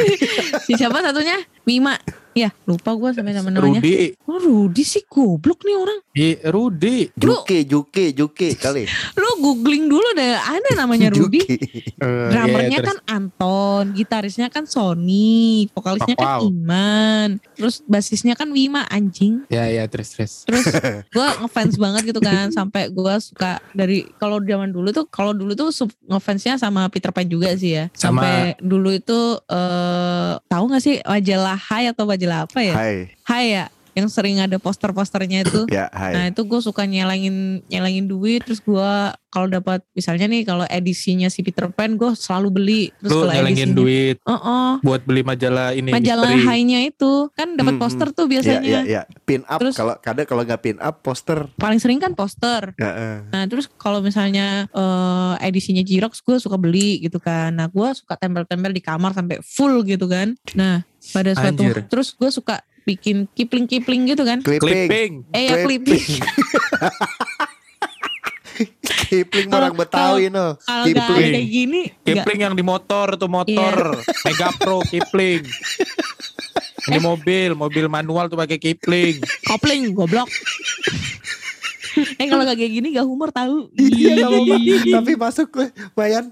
si siapa satunya? Bima. Iya, lupa gue sampai nama namanya. Rudi. Oh, Rudi sih goblok nih orang. Iya, Rudi. Juke, Juke, Juke kali. Lu googling dulu deh, ada namanya Rudi. Eh, Drummernya iya, terus. kan Anton, gitarisnya kan Sony, vokalisnya kan Wow. Iman, terus basisnya kan Wima anjing. Ya, ya, terus, terus. Terus [LAUGHS] gue ngefans banget gitu kan, sampai gue suka dari kalau zaman dulu tuh, kalau dulu tuh sub- ngefansnya sama Peter Pan juga sih ya. Sama- Sampai dulu itu eh tahu nggak sih majalah Hai atau majalah apa ya? Hai. Hai ya, yang sering ada poster-posternya itu. [COUGHS] Ya, Nah itu gue suka nyelengin nyelengin duit terus gue kalau dapat misalnya nih kalau edisinya si Peter Pan gue selalu beli terus Lu nyelengin edisinya duit Oh, buat beli majalah ini. majalah high-nya itu kan dapat Hmm, poster tuh Ya, biasanya. ya, ya. Pin up Terus- kalau kadang kalau nggak pin up poster. Paling sering kan poster. Ya, eh. Nah terus kalau misalnya eh, edisinya Xerox gue suka beli gitu kan. Nah gue suka tempel-tempel di kamar sampai full gitu kan. Nah pada suatu Anjir. terus gue suka bikin kipling-kipling gitu kan. Clipping. Clipping. Eh ya clipping. Kipling orang Betawi no. Kalau nggak Kipling. kayak gini Kipling yang di motor tuh motor. Mega Pro Kipling. Di mobil, mobil manual tuh pakai Kipling. kopling goblok. [LAUGHS] eh kalau gak kayak gini gak humor tahu. Iya nggak [LAUGHS] apa-apa. Tapi masuk gue, Bayan.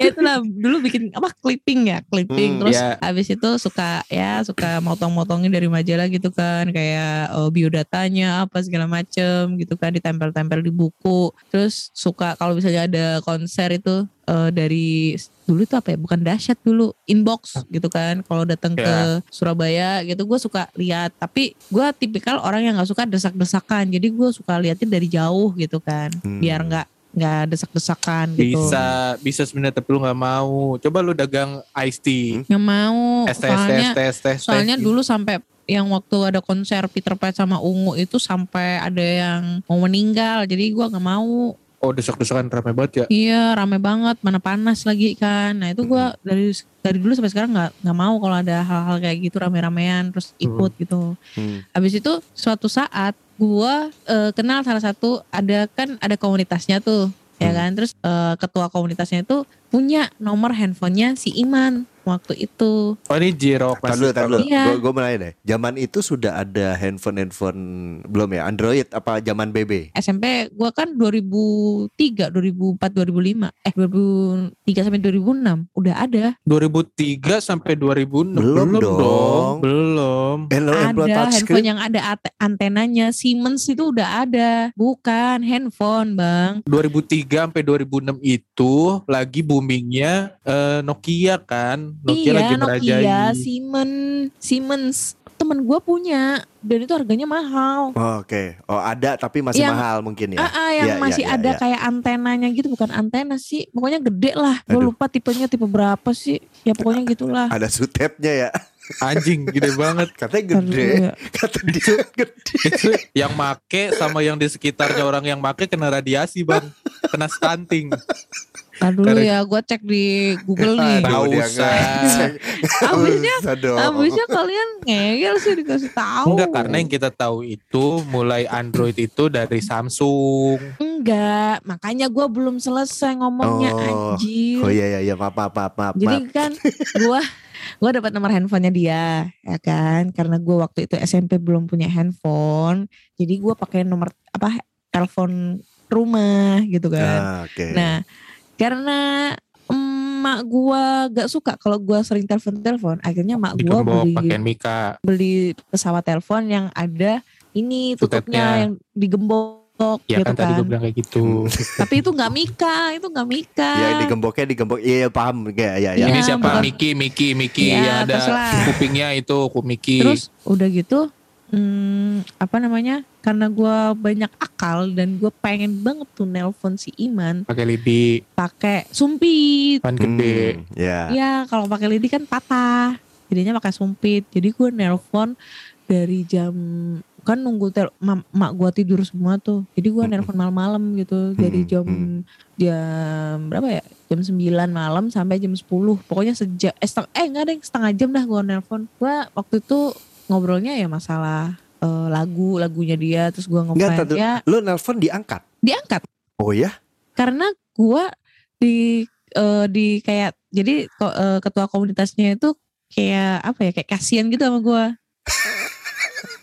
ya itulah dulu bikin apa clipping ya clipping Hmm, terus ya. habis itu suka ya suka motong-motongin dari majalah gitu kan kayak oh, biodatanya apa segala macem gitu kan ditempel-tempel di buku terus suka kalau misalnya ada konser itu eh, dari dulu itu apa ya bukan dahsyat dulu inbox gitu kan kalau datang ke Ya. Surabaya gitu gue suka lihat tapi gue tipikal orang yang nggak suka desak-desakan jadi gue suka liatin dari jauh gitu kan Hmm. biar nggak nggak desak-desakan gitu Bisa, bisa sebenarnya tapi lu nggak mau. Coba lu dagang iced tea. nggak mau Es teh, es teh, soalnya es teh, es teh, es teh. soalnya dulu sampai yang waktu ada konser Peter Pan sama Ungu itu sampai ada yang mau meninggal jadi gua nggak mau Oh desak-desakan rame banget ya. iya rame banget. Mana panas lagi kan. Nah itu gua dari dari dulu sampai sekarang nggak nggak mau kalau ada hal-hal kayak gitu rame-ramean terus ikut gitu. Hmm. habis itu suatu saat gua eh, kenal salah satu ada kan ada komunitasnya tuh ya Hmm. kan. Terus eh, ketua komunitasnya itu punya nomor handphonenya si Iman waktu itu Oh ini Jirok Tar dulu, dulu. Iya. Gue mau nanya deh. Zaman itu sudah ada handphone-handphone belum ya? Android apa zaman BB? SMP gua kan 2003, 2004, 2005, eh 2003 sampai 2006 udah ada. 2003 sampai 2006 Belum dong. Belum. Android Android ada handphone touchscreen. yang ada antenanya Siemens itu udah ada, bukan handphone bang. 2003 sampai 2006 itu lagi boomingnya eh, Nokia kan. Nokia lagi iya merajai. Nokia, Siemens, Siemens temen gua punya dan itu harganya mahal. Oh, Oke. Oh ada tapi masih Yang- mahal mungkin ya. Ah, ah, yang Iya, iya, masih iya, ada iya. kayak antenanya gitu bukan antena sih pokoknya gede lah gue lupa tipenya tipe berapa sih ya pokoknya gitulah Ada sutepnya ya. Anjing gede [LAUGHS] banget. Katanya gede. ya. Kata dia gede. Yang make sama yang di sekitarnya orang yang make kena radiasi bang. Kena stunting. Ntar dulu Karena- ya, gue cek di Google [LAUGHS] nih. Dia usah. [LAUGHS] Abisnya-. Abisnya kalian ngeyel sih dikasih tahu. Enggak karena yang kita tahu itu mulai Android itu dari Samsung. Enggak, makanya gue belum selesai ngomongnya Oh. anjir. Oh iya iya iya maaf maaf maaf maaf. Jadi maaf. kan gue gue dapat nomor handphonenya dia, ya kan? Karena gue waktu itu SMP belum punya handphone, jadi gue pakai nomor apa telepon rumah gitu kan. Ah, Oke. Nah, karena emak gua gak suka kalau gua sering telepon-telepon, akhirnya emak gua beli pakai Mika. beli pesawat telepon yang ada ini tutupnya Tutupnya. yang digembok Ya gitu kan, kan. tadi gue bilang kayak gitu. [LAUGHS] Tapi itu nggak Mika, itu nggak Mika. Ya digemboknya digembok. Iya iya, paham ya ya ya. Iya, Ini siapa? bukan- Miki, Miki, Miki Iya, yang ada terserah. kupingnya itu ku Miki. Terus udah gitu hmm, apa namanya? Karena gua banyak akal dan gue pengen banget tuh nelpon si Iman pakai lidi pakai sumpit. kan gede. Hmm, ya. Ya kalau pakai lidi kan patah. Jadinya pakai sumpit. Jadi gue nelpon dari jam kan nunggu tel ma- mak gue tidur semua tuh. Jadi gue Mm-mm. nelpon malam-malam gitu dari Mm, jam mm. jam berapa ya? Jam 9 malam sampai jam 10. Pokoknya sejak eh, seteng- eh enggak deh setengah jam dah gue nelpon. Gue waktu itu ngobrolnya ya masalah eh, lagu lagunya dia terus gue ngefans tadi- ya Lu nelpon diangkat. diangkat Oh ya? karena gua di eh, di kayak jadi ko- eh, ketua komunitasnya itu kayak apa ya kayak kasihan gitu sama gue [LAUGHS]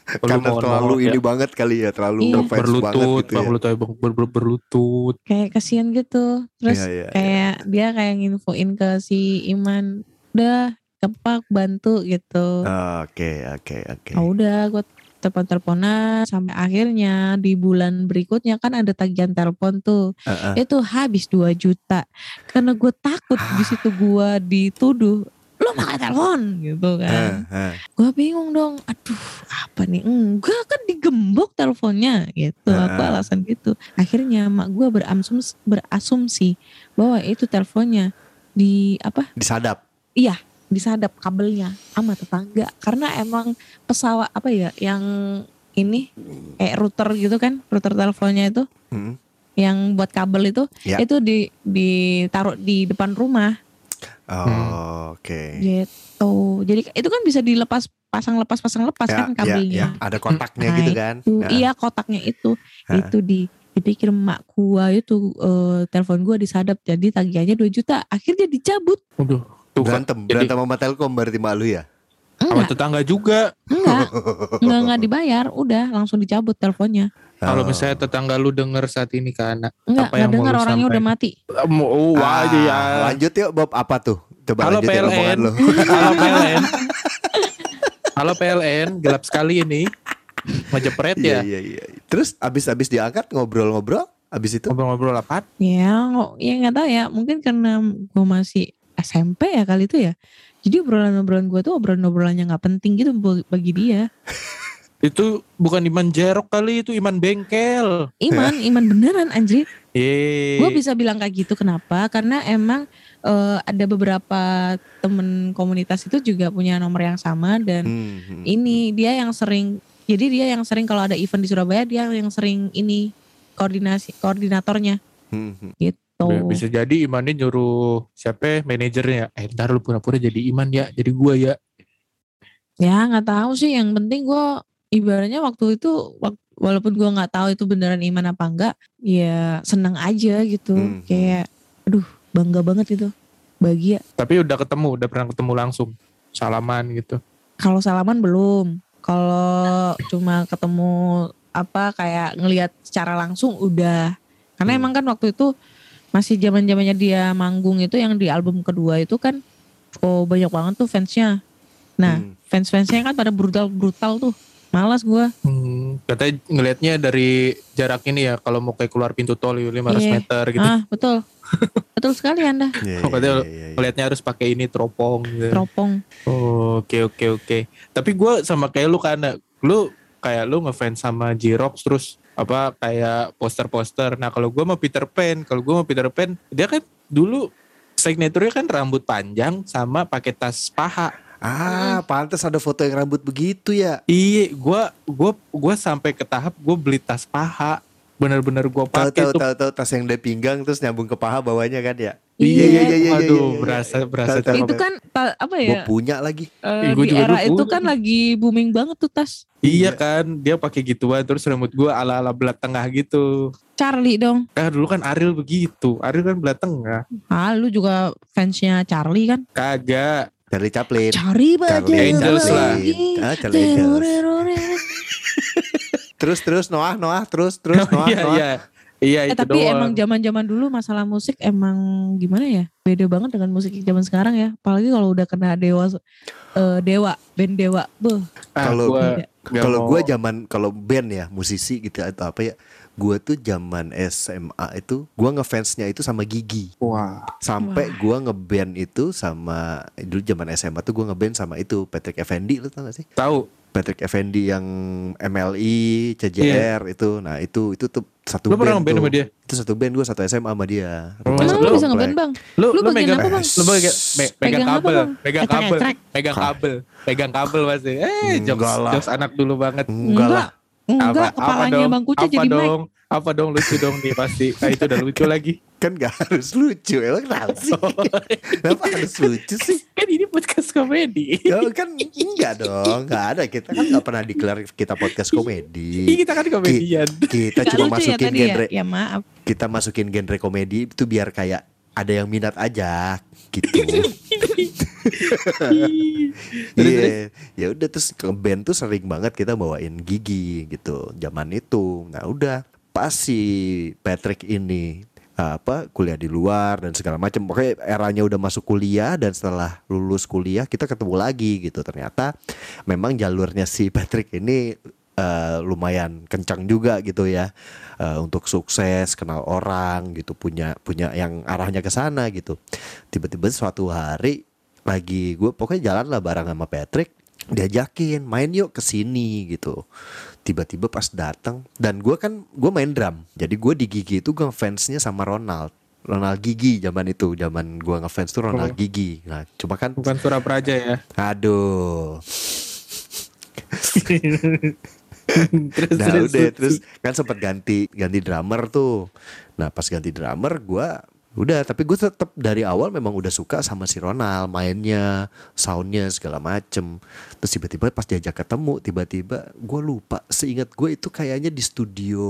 Karena terlalu ya. ini banget kali ya, terlalu Iya. ngefans banget berlutut, gitu ya. lutut, bang ber, ber- berlutut. kayak kasihan gitu terus Iya, iya, kayak dia kayak nginfoin ke si Iman udah kepak bantu gitu Oke, oke, oke. oh udah gue telepon-teleponan sampai akhirnya di bulan berikutnya kan ada tagihan telepon tuh Heeh. itu habis 2 juta karena gue takut di situ gue dituduh lo makan telepon gitu kan Heeh. gue bingung dong aduh apa nih enggak kan digembok teleponnya gitu aku Heeh. alasan gitu akhirnya mak gue berasumsi, berasumsi bahwa itu teleponnya di apa Disadap. iya disadap kabelnya sama tetangga karena emang pesawat apa ya yang ini kayak router gitu kan router teleponnya itu Hmm. yang buat kabel itu Ya. itu di ditaruh di depan rumah Oh, oke. gitu jadi itu kan bisa dilepas pasang lepas pasang lepas Ya, kan ya, kabelnya ya. Ada kotaknya Nah, gitu kan. itu Nah, iya kotaknya itu Hah. itu di dipikir emak gua itu eh, telepon gua disadap jadi tagihannya 2 juta akhirnya dicabut Waduh, tuh kan. Berantem, Jadi berantem sama Telkom berarti malu ya. sama enggak tetangga juga. enggak enggak enggak dibayar udah langsung dicabut teleponnya Kalau Oh. misalnya tetangga lu denger saat ini kan, enggak Apa yang mau dengar lu orangnya udah mati oh, wah Ah, aja ya. Lanjut yuk Bob apa tuh? Coba Halo lanjut PLN. lo. Halo PLN. [LAUGHS] Halo PLN, gelap sekali ini. Ngejepret Iya ya. iya iya. Terus abis-abis diangkat ngobrol-ngobrol, abis itu Ngobrol-ngobrol apa? ya nggak ya nggak tahu ya mungkin karena gua masih SMP ya kali itu ya jadi obrolan-obrolan gua tuh obrolan-obrolannya nggak penting gitu bagi dia [LAUGHS] Itu bukan iman jerok kali, itu iman bengkel. iman [LAUGHS] iman beneran anjir. Gue bisa bilang kayak gitu kenapa? Karena emang eh, ada beberapa temen komunitas itu juga punya nomor yang sama dan Hmm, hmm. ini dia yang sering. Jadi dia yang sering kalau ada event di Surabaya dia yang sering ini koordinasi koordinatornya Hmm, hmm. Gitu. Bisa jadi imannya nyuruh siapa ya, manajernya. Eh ntar lu pura-pura jadi iman ya, jadi gua ya. Ya nggak tahu sih. Yang penting gue ibaratnya waktu itu wak- walaupun gue nggak tahu itu beneran iman apa enggak, ya seneng aja gitu. Hmm. Kayak, aduh bangga banget itu, bahagia. Tapi udah ketemu, udah pernah ketemu langsung. Salaman gitu. Kalau salaman belum. Kalau cuma ketemu apa kayak ngelihat secara langsung udah. Karena Hmm. emang kan waktu itu masih zaman zamannya dia manggung itu yang di album kedua itu kan oh banyak banget tuh fansnya. Nah Hmm. fans-fansnya kan pada brutal brutal tuh. Malas gua. Hmm, katanya ngelihatnya dari jarak ini ya, kalau mau kayak keluar pintu tol 500 Iya. meter gitu. Ah betul. [LAUGHS] betul sekali anda. Iya, Oh, katanya iya, iya, iya. Ngelihatnya harus pakai ini teropong gitu. Teropong. Oh, Oke oke oke. Tapi gue sama kayak lu karena lu kayak lu ngefans sama J-Rox terus apa kayak poster-poster. Nah kalau gue mau Peter Pan, kalau gue mau Peter Pan, dia kan dulu signaturnya kan rambut panjang sama pakai tas paha. Ah, pantas ada foto yang rambut begitu ya. Iya, gue gua gua sampai ke tahap gue beli tas paha. Bener-bener gue Tahu pakai tahu tuh. tahu tahu tas yang dari pinggang terus nyambung ke paha bawahnya kan ya. Iya, iya, iya, iya, Waduh, iya. berasa berasa Tahu, tahu. Itu kan ta- apa Gue ya? punya lagi. eh, Ih, gua di juga era dulu itu kan lagi booming banget tuh tas. Iya kan, dia pakai gituan terus rambut gue ala-ala belah tengah gitu. Charlie dong. Kan dulu kan Ariel begitu. Ariel kan belah tengah. Ah, lu juga fansnya Charlie kan? Kagak. Charlie Chaplin. Cari Charlie Angels lah. Ah, Charlie Angels. Terus terus Noah Noah terus terus [LAUGHS] Noah Iya, Noah. iya. Iya, Eh itu tapi doang. emang zaman-zaman dulu masalah musik emang gimana ya? Beda banget dengan musik zaman sekarang ya. Apalagi kalau udah kena dewa eh, dewa, band dewa. Beuh, Ah, kalau- Kalau gue zaman kalau band ya musisi gitu atau apa ya, gue tuh zaman SMA itu gue ngefansnya itu sama Gigi. Wah. Sampai gue ngeband itu sama dulu zaman SMA tuh gue ngeband sama itu Patrick Effendi lu tau gak sih? Tahu. Patrick Effendi yang MLI, CJR itu. Nah, itu itu tuh satu Lu band pernah ngeband tuh. sama dia? Itu satu band gue satu SMA sama dia. Oh. Rumah Emang lu bisa ngeband bang? Lu, Lu lu bagian megang apa, Bang? Lu bagian, me- pegang Pegang kabel, pegang kabel, pegang kabel, pegang kabel pasti. Eh, jokes, jokes anak dulu banget. Enggak lah. Enggak, kepalanya? Bang Kucu apa jadi dong? mic. Apa dong lucu dong nih pasti. Ah, itu udah lucu lagi. Kan gak harus lucu. Emang kenapa sih? Kenapa harus lucu sih? kan ini podcast komedi. Ya kan enggak dong, enggak ada. Kita kan enggak pernah declare kita podcast komedi. kita kan komedian. Kita Nggak cuma ya masukin ya? genre Ya maaf. kita masukin genre komedi itu biar kayak ada yang minat aja gitu. Iya, ya udah terus ke band tuh sering banget kita bawain gigi gitu zaman itu. Nah udah pas si Patrick ini apa kuliah di luar dan segala macam. Pokoknya eranya udah masuk kuliah dan setelah lulus kuliah kita ketemu lagi gitu. Ternyata memang jalurnya si [LAUGHS] Patrick ini eh, lumayan kencang juga gitu ya. Eh, untuk sukses kenal orang gitu punya punya yang arahnya ke sana gitu. Tiba-tiba suatu hari lagi gue pokoknya jalan lah bareng sama Patrick diajakin main yuk ke sini gitu tiba-tiba pas datang dan gue kan gue main drum jadi gue di gigi itu gue fansnya sama Ronald Ronald Gigi zaman itu zaman gue ngefans tuh Ronald Oh. Gigi nah cuma kan Bukan Surapraja ya. aduh [LAUGHS] terus, Nah udah terus kan sempat ganti ganti drummer tuh. Nah pas ganti drummer gua udah tapi gue tetap dari awal memang udah suka sama si Ronald mainnya soundnya segala macem. Terus tiba-tiba pas diajak ketemu tiba-tiba gue lupa seingat gue itu kayaknya di studio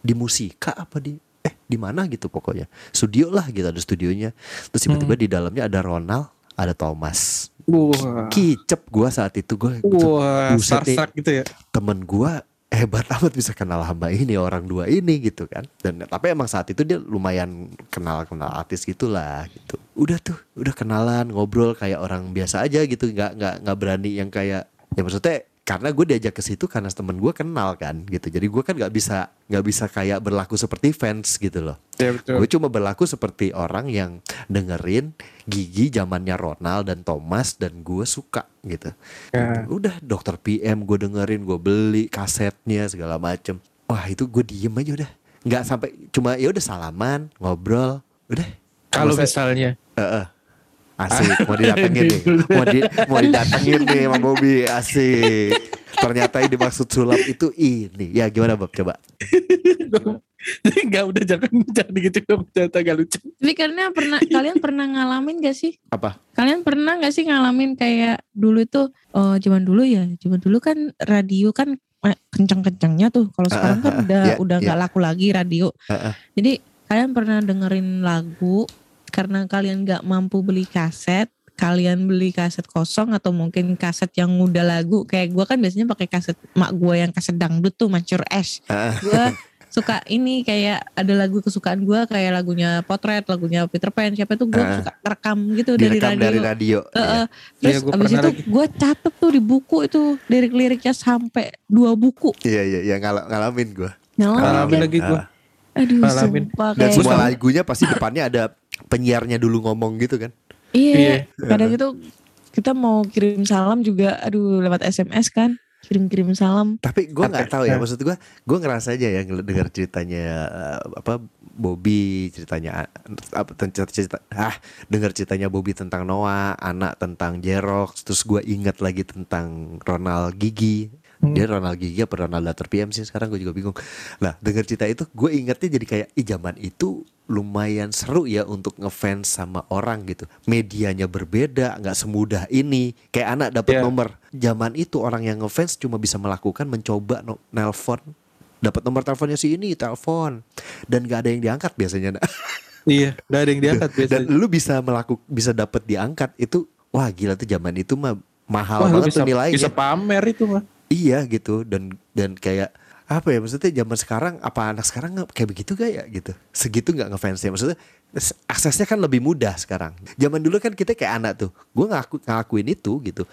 di musika apa di eh di mana gitu pokoknya. Studio lah gitu ada studionya. Terus tiba-tiba di dalamnya ada Ronald ada Thomas. Wah. kicep gue saat itu gue Wah, sarsak gitu ya. temen gua hebat amat bisa kenal hamba ini orang dua ini gitu kan. Dan tapi emang saat itu dia lumayan kenal kenal artis gitulah gitu. Udah tuh udah kenalan ngobrol kayak orang biasa aja gitu. Nggak nggak nggak berani yang kayak ya maksudnya karena gue diajak ke situ karena temen gue kenal kan gitu jadi gue kan nggak bisa nggak bisa kayak berlaku seperti fans gitu loh Ya. Gue cuma berlaku seperti orang yang dengerin Gigi zamannya Ronald dan Thomas dan gue suka gitu. Ya. Udah dokter PM gue dengerin, gue beli kasetnya segala macem. Wah itu gue diem aja udah. Nggak sampai cuma ya udah salaman, ngobrol, udah. Kalau misalnya Heeh. Asik, mau didatengin nih. [LAUGHS] Mau, di, mau didatengin nih sama Bobby, asik. Ternyata yang dimaksud sulap itu ini. Ya gimana Bob, coba. Enggak udah jangan jangan gitu dong ternyata gak lucu. Tapi karena pernah kalian pernah ngalamin gak sih? Apa? Kalian pernah gak sih ngalamin kayak dulu itu oh zaman dulu ya, zaman dulu kan radio kan eh, kencang-kencangnya tuh. Kalau sekarang kan ah, udah iya, udah nggak laku lagi radio. Heeh. Jadi kalian pernah dengerin lagu karena kalian nggak mampu beli kaset, kalian beli kaset kosong atau mungkin kaset yang udah lagu. Kayak gue kan biasanya pakai kaset mak gue yang kaset dangdut tuh Mancur Ash. Heeh. Gue suka ini kayak ada lagu kesukaan gue kayak lagunya Potret, lagunya Peter Pan. Siapa tuh gue Ah. suka rekam gitu dari radio. dari radio. Heeh. Iya. Terus Iya, gua abis itu lagi. gue catet tuh di buku itu lirik-liriknya sampai dua buku. Iya iya iya ngala- ngalamin gue. Ngalamin kan? lagi gua. Aduh Ngalamin. sumpah Dan kayak semua gitu. lagunya pasti depannya ada penyiarnya dulu ngomong gitu kan. Iya, Iya. kadang gitu kita mau kirim salam juga, aduh lewat SMS kan, kirim-kirim salam. Tapi gue nggak tahu ya maksud gue, gue ngerasa aja ya dengar ceritanya eh, apa Bobby ceritanya apa cerita, cerita ah dengar ceritanya Bobby tentang Noah, anak tentang Jerox, terus gue ingat lagi tentang Ronald Gigi. Hmm. Dia Ronald Gigi apa Ronald Dater PM sih sekarang gue juga bingung. Nah dengar cerita itu gue ingatnya jadi kayak Ih, zaman itu lumayan seru ya untuk ngefans sama orang gitu. Medianya berbeda, nggak semudah ini. Kayak anak dapat Iya. nomor. Zaman itu orang yang ngefans cuma bisa melakukan mencoba no- nelpon, dapat nomor teleponnya si ini, telepon, dan nggak ada yang diangkat biasanya. Nak. [LAUGHS] Iya, gak ada yang diangkat dan biasanya. lu bisa melakukan, bisa dapat diangkat itu, wah gila tuh zaman itu mah mahal Wah, banget bisa, tuh nilainya. bisa pamer itu mah. Iya gitu. Dan dan kayak apa ya maksudnya zaman sekarang apa anak sekarang kayak begitu gak ya gitu? Segitu nggak ngefansnya maksudnya aksesnya kan lebih mudah sekarang. Zaman dulu kan kita kayak anak tuh gue ngaku ngakuin itu gitu.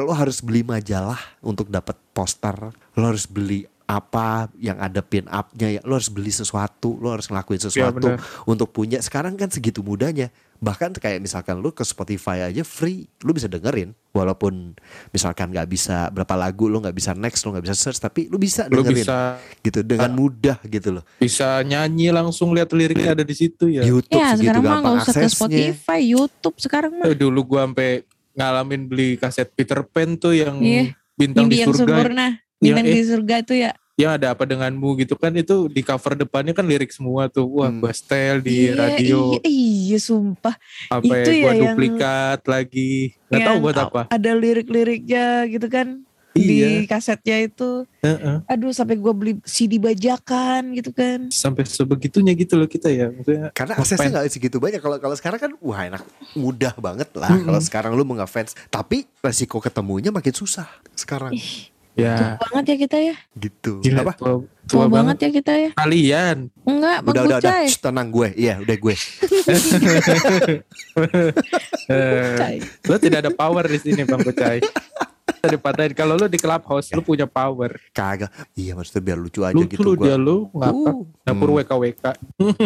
Lo harus beli majalah untuk dapat poster lo harus beli apa yang ada pin up-nya ya lo harus beli sesuatu lo harus ngelakuin sesuatu benar. untuk punya. Sekarang kan segitu mudahnya bahkan kayak misalkan lu ke Spotify aja free lu bisa dengerin walaupun misalkan nggak bisa berapa lagu lu nggak bisa next lu nggak bisa search tapi lu bisa Lu dengerin bisa gitu dengan mudah gitu loh bisa nyanyi langsung lihat liriknya ada di situ ya. YouTube Ya segitu sekarang mah gampang nggak usah ke Spotify, YouTube sekarang mah. Eh, dulu gua sampai ngalamin beli kaset Peter Pan tuh yang Iya. bintang Mimpi di yang surga sempurna, Yang bintang eh, di surga itu ya. Yang ada apa denganmu gitu kan itu di cover depannya kan lirik semua tuh wah Hmm. setel di Iya, radio Iya, iya sumpah. apa itu ya ya gua yang- duplikat lagi nggak tahu buat apa Ada lirik-liriknya gitu kan. di kasetnya itu. Heeh. Aduh sampai gua beli CD bajakan gitu kan. Sampai sebegitunya gitu loh kita ya. Maksudnya Karena aksesnya nggak segitu banyak. Kalau kalau sekarang kan wah enak, mudah banget lah. Mm-mm. Kalau sekarang lu mau ngefans, tapi resiko ketemunya makin susah sekarang. Ya Tua banget ya kita ya. Gitu. gila Apa? tua, Tua, banget ya kita ya. Kalian. Enggak, Bang Udah udah udah. Kucai. Shh, tenang gue. Iya udah gue. [LAUGHS] [LAUGHS] Eh, lo tidak ada power di sini Bang Kucai. Tadi patahin kalau lo di clubhouse lo punya power. Kagak. Iya maksudnya biar lucu aja Lu gitu lu dia lu ngapa? Uh, Dapur hmm. WKWK.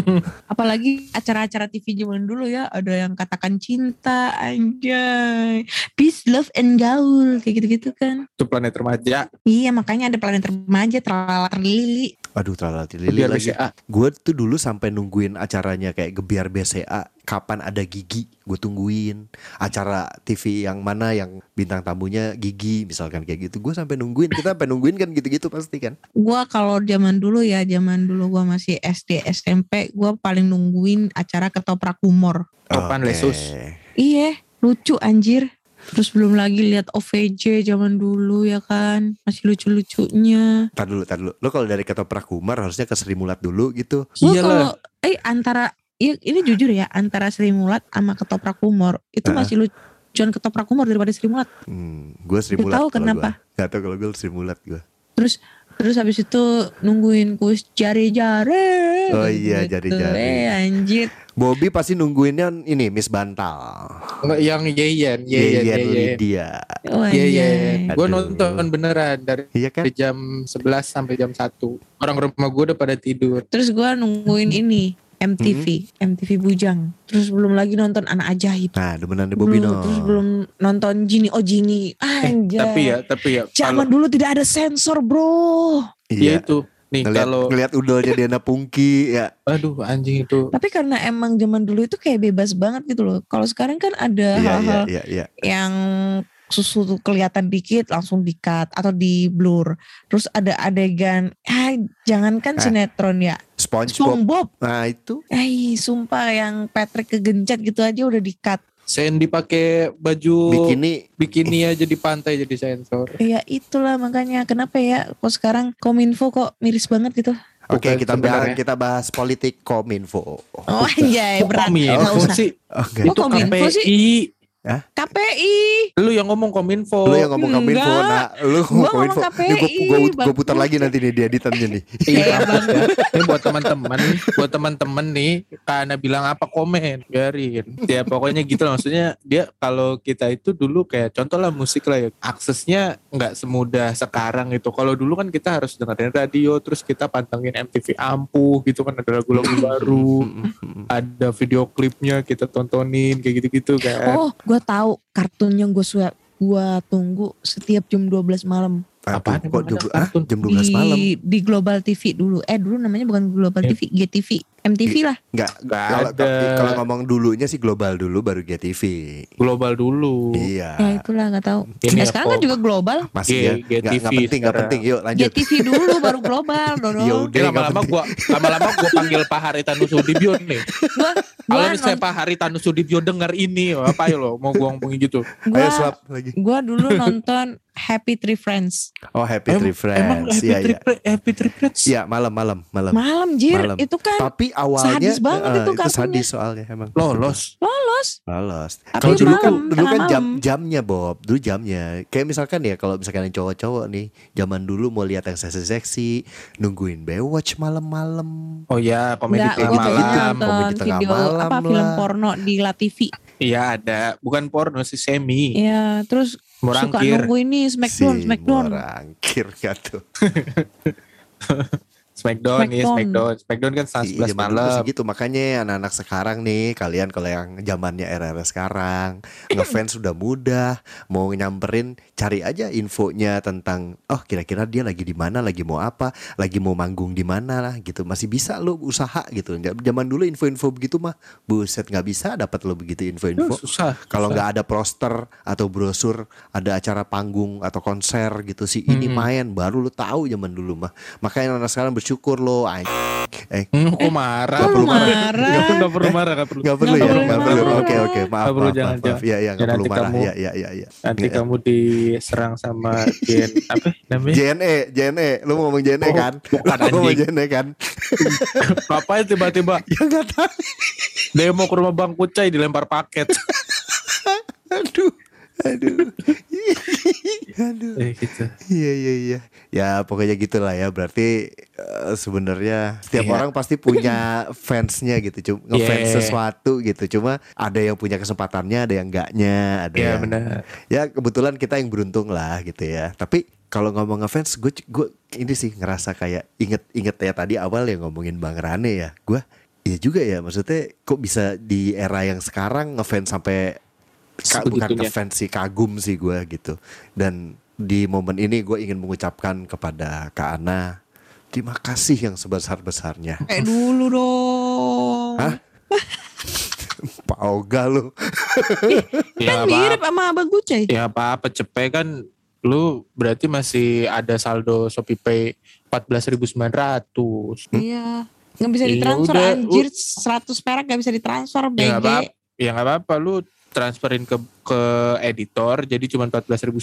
[LAUGHS] Apalagi acara-acara TV zaman dulu ya, ada yang katakan cinta, anjay. Peace, love, and gaul, kayak gitu-gitu kan. Itu planet remaja. Iya, makanya ada planet remaja, terlala terlili. Aduh terlalu lili lagi. BCA. Gue tuh dulu sampai nungguin acaranya kayak Gebiar BCA. Kapan ada Gigi, gue tungguin. Acara TV yang mana yang bintang tamunya Gigi, misalkan kayak gitu. Gue sampai nungguin. Kita sampai nungguin kan gitu-gitu pasti kan. Gua kalau zaman dulu ya, zaman dulu gua masih SD, SMP, gua paling nungguin acara ketoprak humor. Topan Oke. Lesus. Iya, lucu anjir. Terus belum lagi lihat OVJ zaman dulu ya kan, masih lucu-lucunya. Tar dulu, tar dulu. Lo kalau dari ketoprak humor harusnya ke Sri Mulat dulu gitu. Iyalah. kalau eh antara iya, ini jujur ya antara Sri Mulat sama ketoprak humor itu Heeh. masih lucuan ketoprak humor daripada Sri Mulat. Hmm, gue Sri Mulat. tahu kenapa? Gua. Gak tau kalau gue Sri Mulat gue. Terus terus habis itu nungguin kuis jari-jari. Oh iya, Gitu. jari-jari. Eh, anjir. Bobby pasti nungguinnya ini Miss Bantal. Enggak yang Yeyen, Yeyen, Yeyen. Lydia. Oh, Yeyen. Gue Aduh. nonton beneran dari Iya kan? jam 11 sampai jam 1. Orang rumah gue udah pada tidur. Terus gua nungguin ini MTV, MTV Bujang. Terus belum lagi nonton Anak Ajaib. Nah, demenan deh Bobby Belum-. Terus belum nonton Gini Oh Gini. Anjay. Tapi ya, tapi ya kalau Zaman dulu tidak ada sensor bro. ya Iya. itu nih Ngeliat, kalau ngeliat udolnya Diana Pungki ya. aduh anjing itu Tapi karena emang zaman dulu itu kayak bebas banget gitu loh. Kalau sekarang kan ada Iya, iya, hal-hal iya, iya. yang susu tuh kelihatan dikit langsung di-cut atau di blur. Terus ada adegan, ah jangankan Ah. sinetron ya. SpongeBob. SpongeBob. Nah, itu Eh sumpah yang Patrick kegencet gitu aja udah di-cut. Sandy pakai baju bikini bikini aja di pantai jadi sensor. Ya itulah makanya kenapa ya kok sekarang Kominfo kok miris banget gitu. Oke, Bukan kita bahas sebenarnya. kita bahas politik kominfo. Oh anjay berat. Kominfo Nggak usah. sih. Oke. Oh, itu Kominfo KPI. KPI. Lu yang ngomong Kominfo. Lu yang ngomong kominfo, Enggak. nah, lu Gua ngomong ngomong kominfo. KPI, Ini gue putar lagi nanti nih di editannya nih. [LAUGHS] Iya, Bang. ya. Ini buat teman-teman, buat teman-teman nih, karena bilang apa komen, biarin. Ya pokoknya gitu lah. Maksudnya dia kalau kita itu dulu kayak contoh lah musik lah ya, aksesnya nggak semudah sekarang gitu. Kalau dulu kan kita harus dengerin radio, terus kita pantengin MTV ampuh gitu kan ada lagu-lagu baru, ada video klipnya kita tontonin kayak gitu-gitu kan. Oh, gue tahu kartun yang gue suka gua tunggu setiap jam 12 malam Aduh, kok jam, ah, jam 12 di malam? di Global TV dulu. Eh dulu namanya bukan Global Iya. TV, GTV, MTV lah. Enggak, Nggak kalau ada. kalau ngomong dulunya sih global dulu baru GTV. Global dulu. Iya. Ya itulah nggak tahu. Ini Eh, sekarang kan juga global. Masih G- ya. Enggak GTV penting, enggak sekarang. penting. Yuk lanjut. GTV dulu baru global, [LAUGHS] Dodo. Ya Oke, udah, nggak lama-lama penting. gua lama-lama gua panggil Pak Haritanu Sudibyo nih. Gua Kalau gua, misalnya Pak Haritanu Sudibyo denger ini, apa ya lo mau gua ngomongin gitu? gua, Ayo swap lagi. gua dulu [LAUGHS] nonton Happy Tree Friends. Oh, Happy Tree Emang Friends. Happy Iya, Tree iya. Friends- Happy Tree Friends? Iya, malam malam malam. Malam jir, Malam. itu kan Tapi awalnya sadis banget eh, itu itu sadis soalnya emang. Lolos. lolos. Lolos. Tapi Kalau dulu kan dulu kan jam malam. jamnya Bob, dulu jamnya. Kayak misalkan ya kalau misalkan yang cowok-cowok nih, zaman dulu mau lihat yang seksi-seksi, nungguin Baywatch malam-malam. Oh ya, komedi Enggak, tengah malam. nonton komedi tengah video malam apa film lah. porno di La TV. Iya ada, bukan porno sih semi. Ya, terus suka Murangkir. nunggu ini Smackdown, Si Smackdown. Morangkir gak [LAUGHS] tuh. [LAUGHS] Smackdown, iya Smackdown. Smackdown. Smackdown kan setengah Iya, sebelas zaman dulu malam. sih gitu makanya anak-anak sekarang nih kalian kalau yang zamannya era-era sekarang [LAUGHS] ngefans sudah mudah mau nyamperin cari aja infonya tentang oh kira-kira dia lagi di mana lagi mau apa lagi mau manggung di mana lah gitu masih bisa lo usaha gitu zaman dulu info-info begitu mah buset nggak bisa dapat lo begitu info-info susah. kalau nggak ada poster atau brosur ada acara panggung atau konser gitu si ini Mhm. main baru lu tahu zaman dulu mah makanya anak sekarang bersyukur lo anjing. Eh, Hmm, kok marah? Kok perlu marah. marah? Nggak perlu marah, nggak perlu. Nggak perlu ya, nggak perlu. Oke oke, maaf maaf jangan, maaf. maaf. jangan. Ya ya nggak Ya, perlu marah. kamu- Ya ya ya ya. Nanti Nggak- kamu diserang sama Jen apa namanya? JNE, JNE, lu mau ngomong JNE Oh, kan? bukan, anjing. JNE kan? [LAUGHS] Ngapain tiba-tiba [LAUGHS] Ya nggak tahu. demo ke rumah Bang Kucai dilempar paket? [LAUGHS] Aduh, aduh, [LAUGHS] aduh. eh gitu. Iya iya iya. Ya pokoknya gitulah ya. Berarti eh, sebenarnya setiap Iya. orang pasti punya fansnya gitu. Cuma ngefans Yeah. sesuatu gitu. Cuma ada yang punya kesempatannya, ada yang enggaknya, ada Iya yang benar. ya kebetulan kita yang beruntung lah gitu ya. Tapi kalau ngomong ngefans, gue gue ini sih ngerasa kayak inget-inget ya tadi awal yang ngomongin Bang Rane ya. Gue Iya juga ya, maksudnya kok bisa di era yang sekarang ngefans sampai ka- bukan ngefans sih kagum sih gue gitu. Dan di momen ini gue ingin mengucapkan kepada Kak Ana terima kasih yang sebesar-besarnya. Kayak dulu dong. Hah? [LAUGHS] Pak Oga lu. [LAUGHS] Ya Kan apa, mirip sama abang Gucai. ya apa apa cepet kan lu berarti masih ada saldo Shopee Pay 14.900. Iya. Nggak bisa ditransfer udah, anjir 100 perak gak bisa ditransfer Ya nggak BG. apa ya nggak apa-apa lu transferin ke ke editor jadi cuma 14.900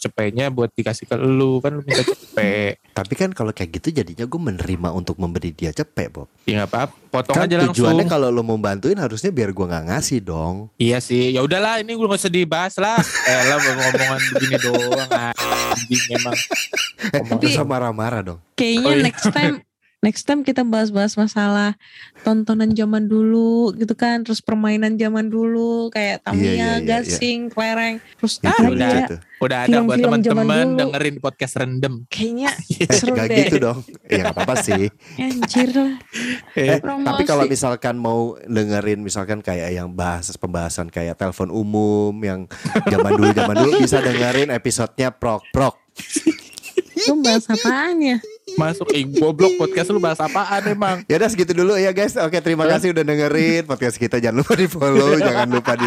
cepenya buat dikasih ke lu kan lu minta cepet [LAUGHS] Tapi kan kalau kayak gitu jadinya gue menerima untuk memberi dia cepet Bob. ya nggak apa potong Kan aja tujuannya langsung kalau lo mau bantuin harusnya biar gue nggak ngasih dong. iya sih ya udahlah ini gue nggak usah dibahas lah [LAUGHS] eh lah ngomongan begini doang anjing emang Tapi- Terus marah-marah dong. Kayaknya Oh, iya. next time next time kita bahas-bahas masalah tontonan zaman dulu gitu kan, terus permainan zaman dulu kayak Iya, iya, Tamiya, iya, iya. gasing, kelereng, terus Itu, ah udah. iya, itu. udah ada buat teman-teman dulu. dengerin podcast rendem kayaknya Eh, [LAUGHS] seru gak deh. gitu dong. Ya gak apa-apa sih. Anjir lah. Eh, Promosi. tapi kalau misalkan mau dengerin misalkan kayak yang bahas pembahasan kayak telepon umum yang zaman dulu zaman dulu bisa dengerin episodenya prok prok. Lu bahas apaan ya? Masuk eh goblok podcast lu bahas apaan emang Ya udah segitu dulu ya guys. Oke terima kasih udah dengerin podcast kita. Jangan lupa di follow, [LAUGHS] jangan lupa di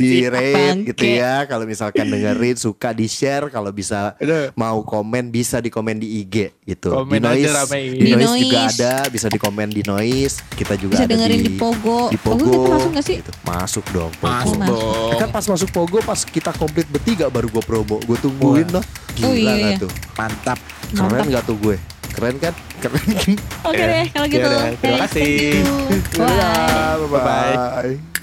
di rate Bangke. gitu ya. Kalau misalkan dengerin suka di share. Kalau bisa Aduh. mau komen bisa di komen di IG gitu. Komen di noise, di noise juga ada. Bisa di komen di noise. Kita juga Bisa ada dengerin di, di Pogo. di Pogo Pogo. kita masuk gak sih? Gitu. Masuk dong. Pogo. masuk Masuk. dong Kan pas masuk Pogo pas kita komplit bertiga baru gue promo. Gue tungguin loh. Gila Oh, iya, iya. tuh? mantap Keren Mantap. gak tuh gue? Keren kan? Keren. Oke Ya. deh kalau gitu. Ya udah, terima kasih. thank you. Bye. Bye-bye. bye-bye.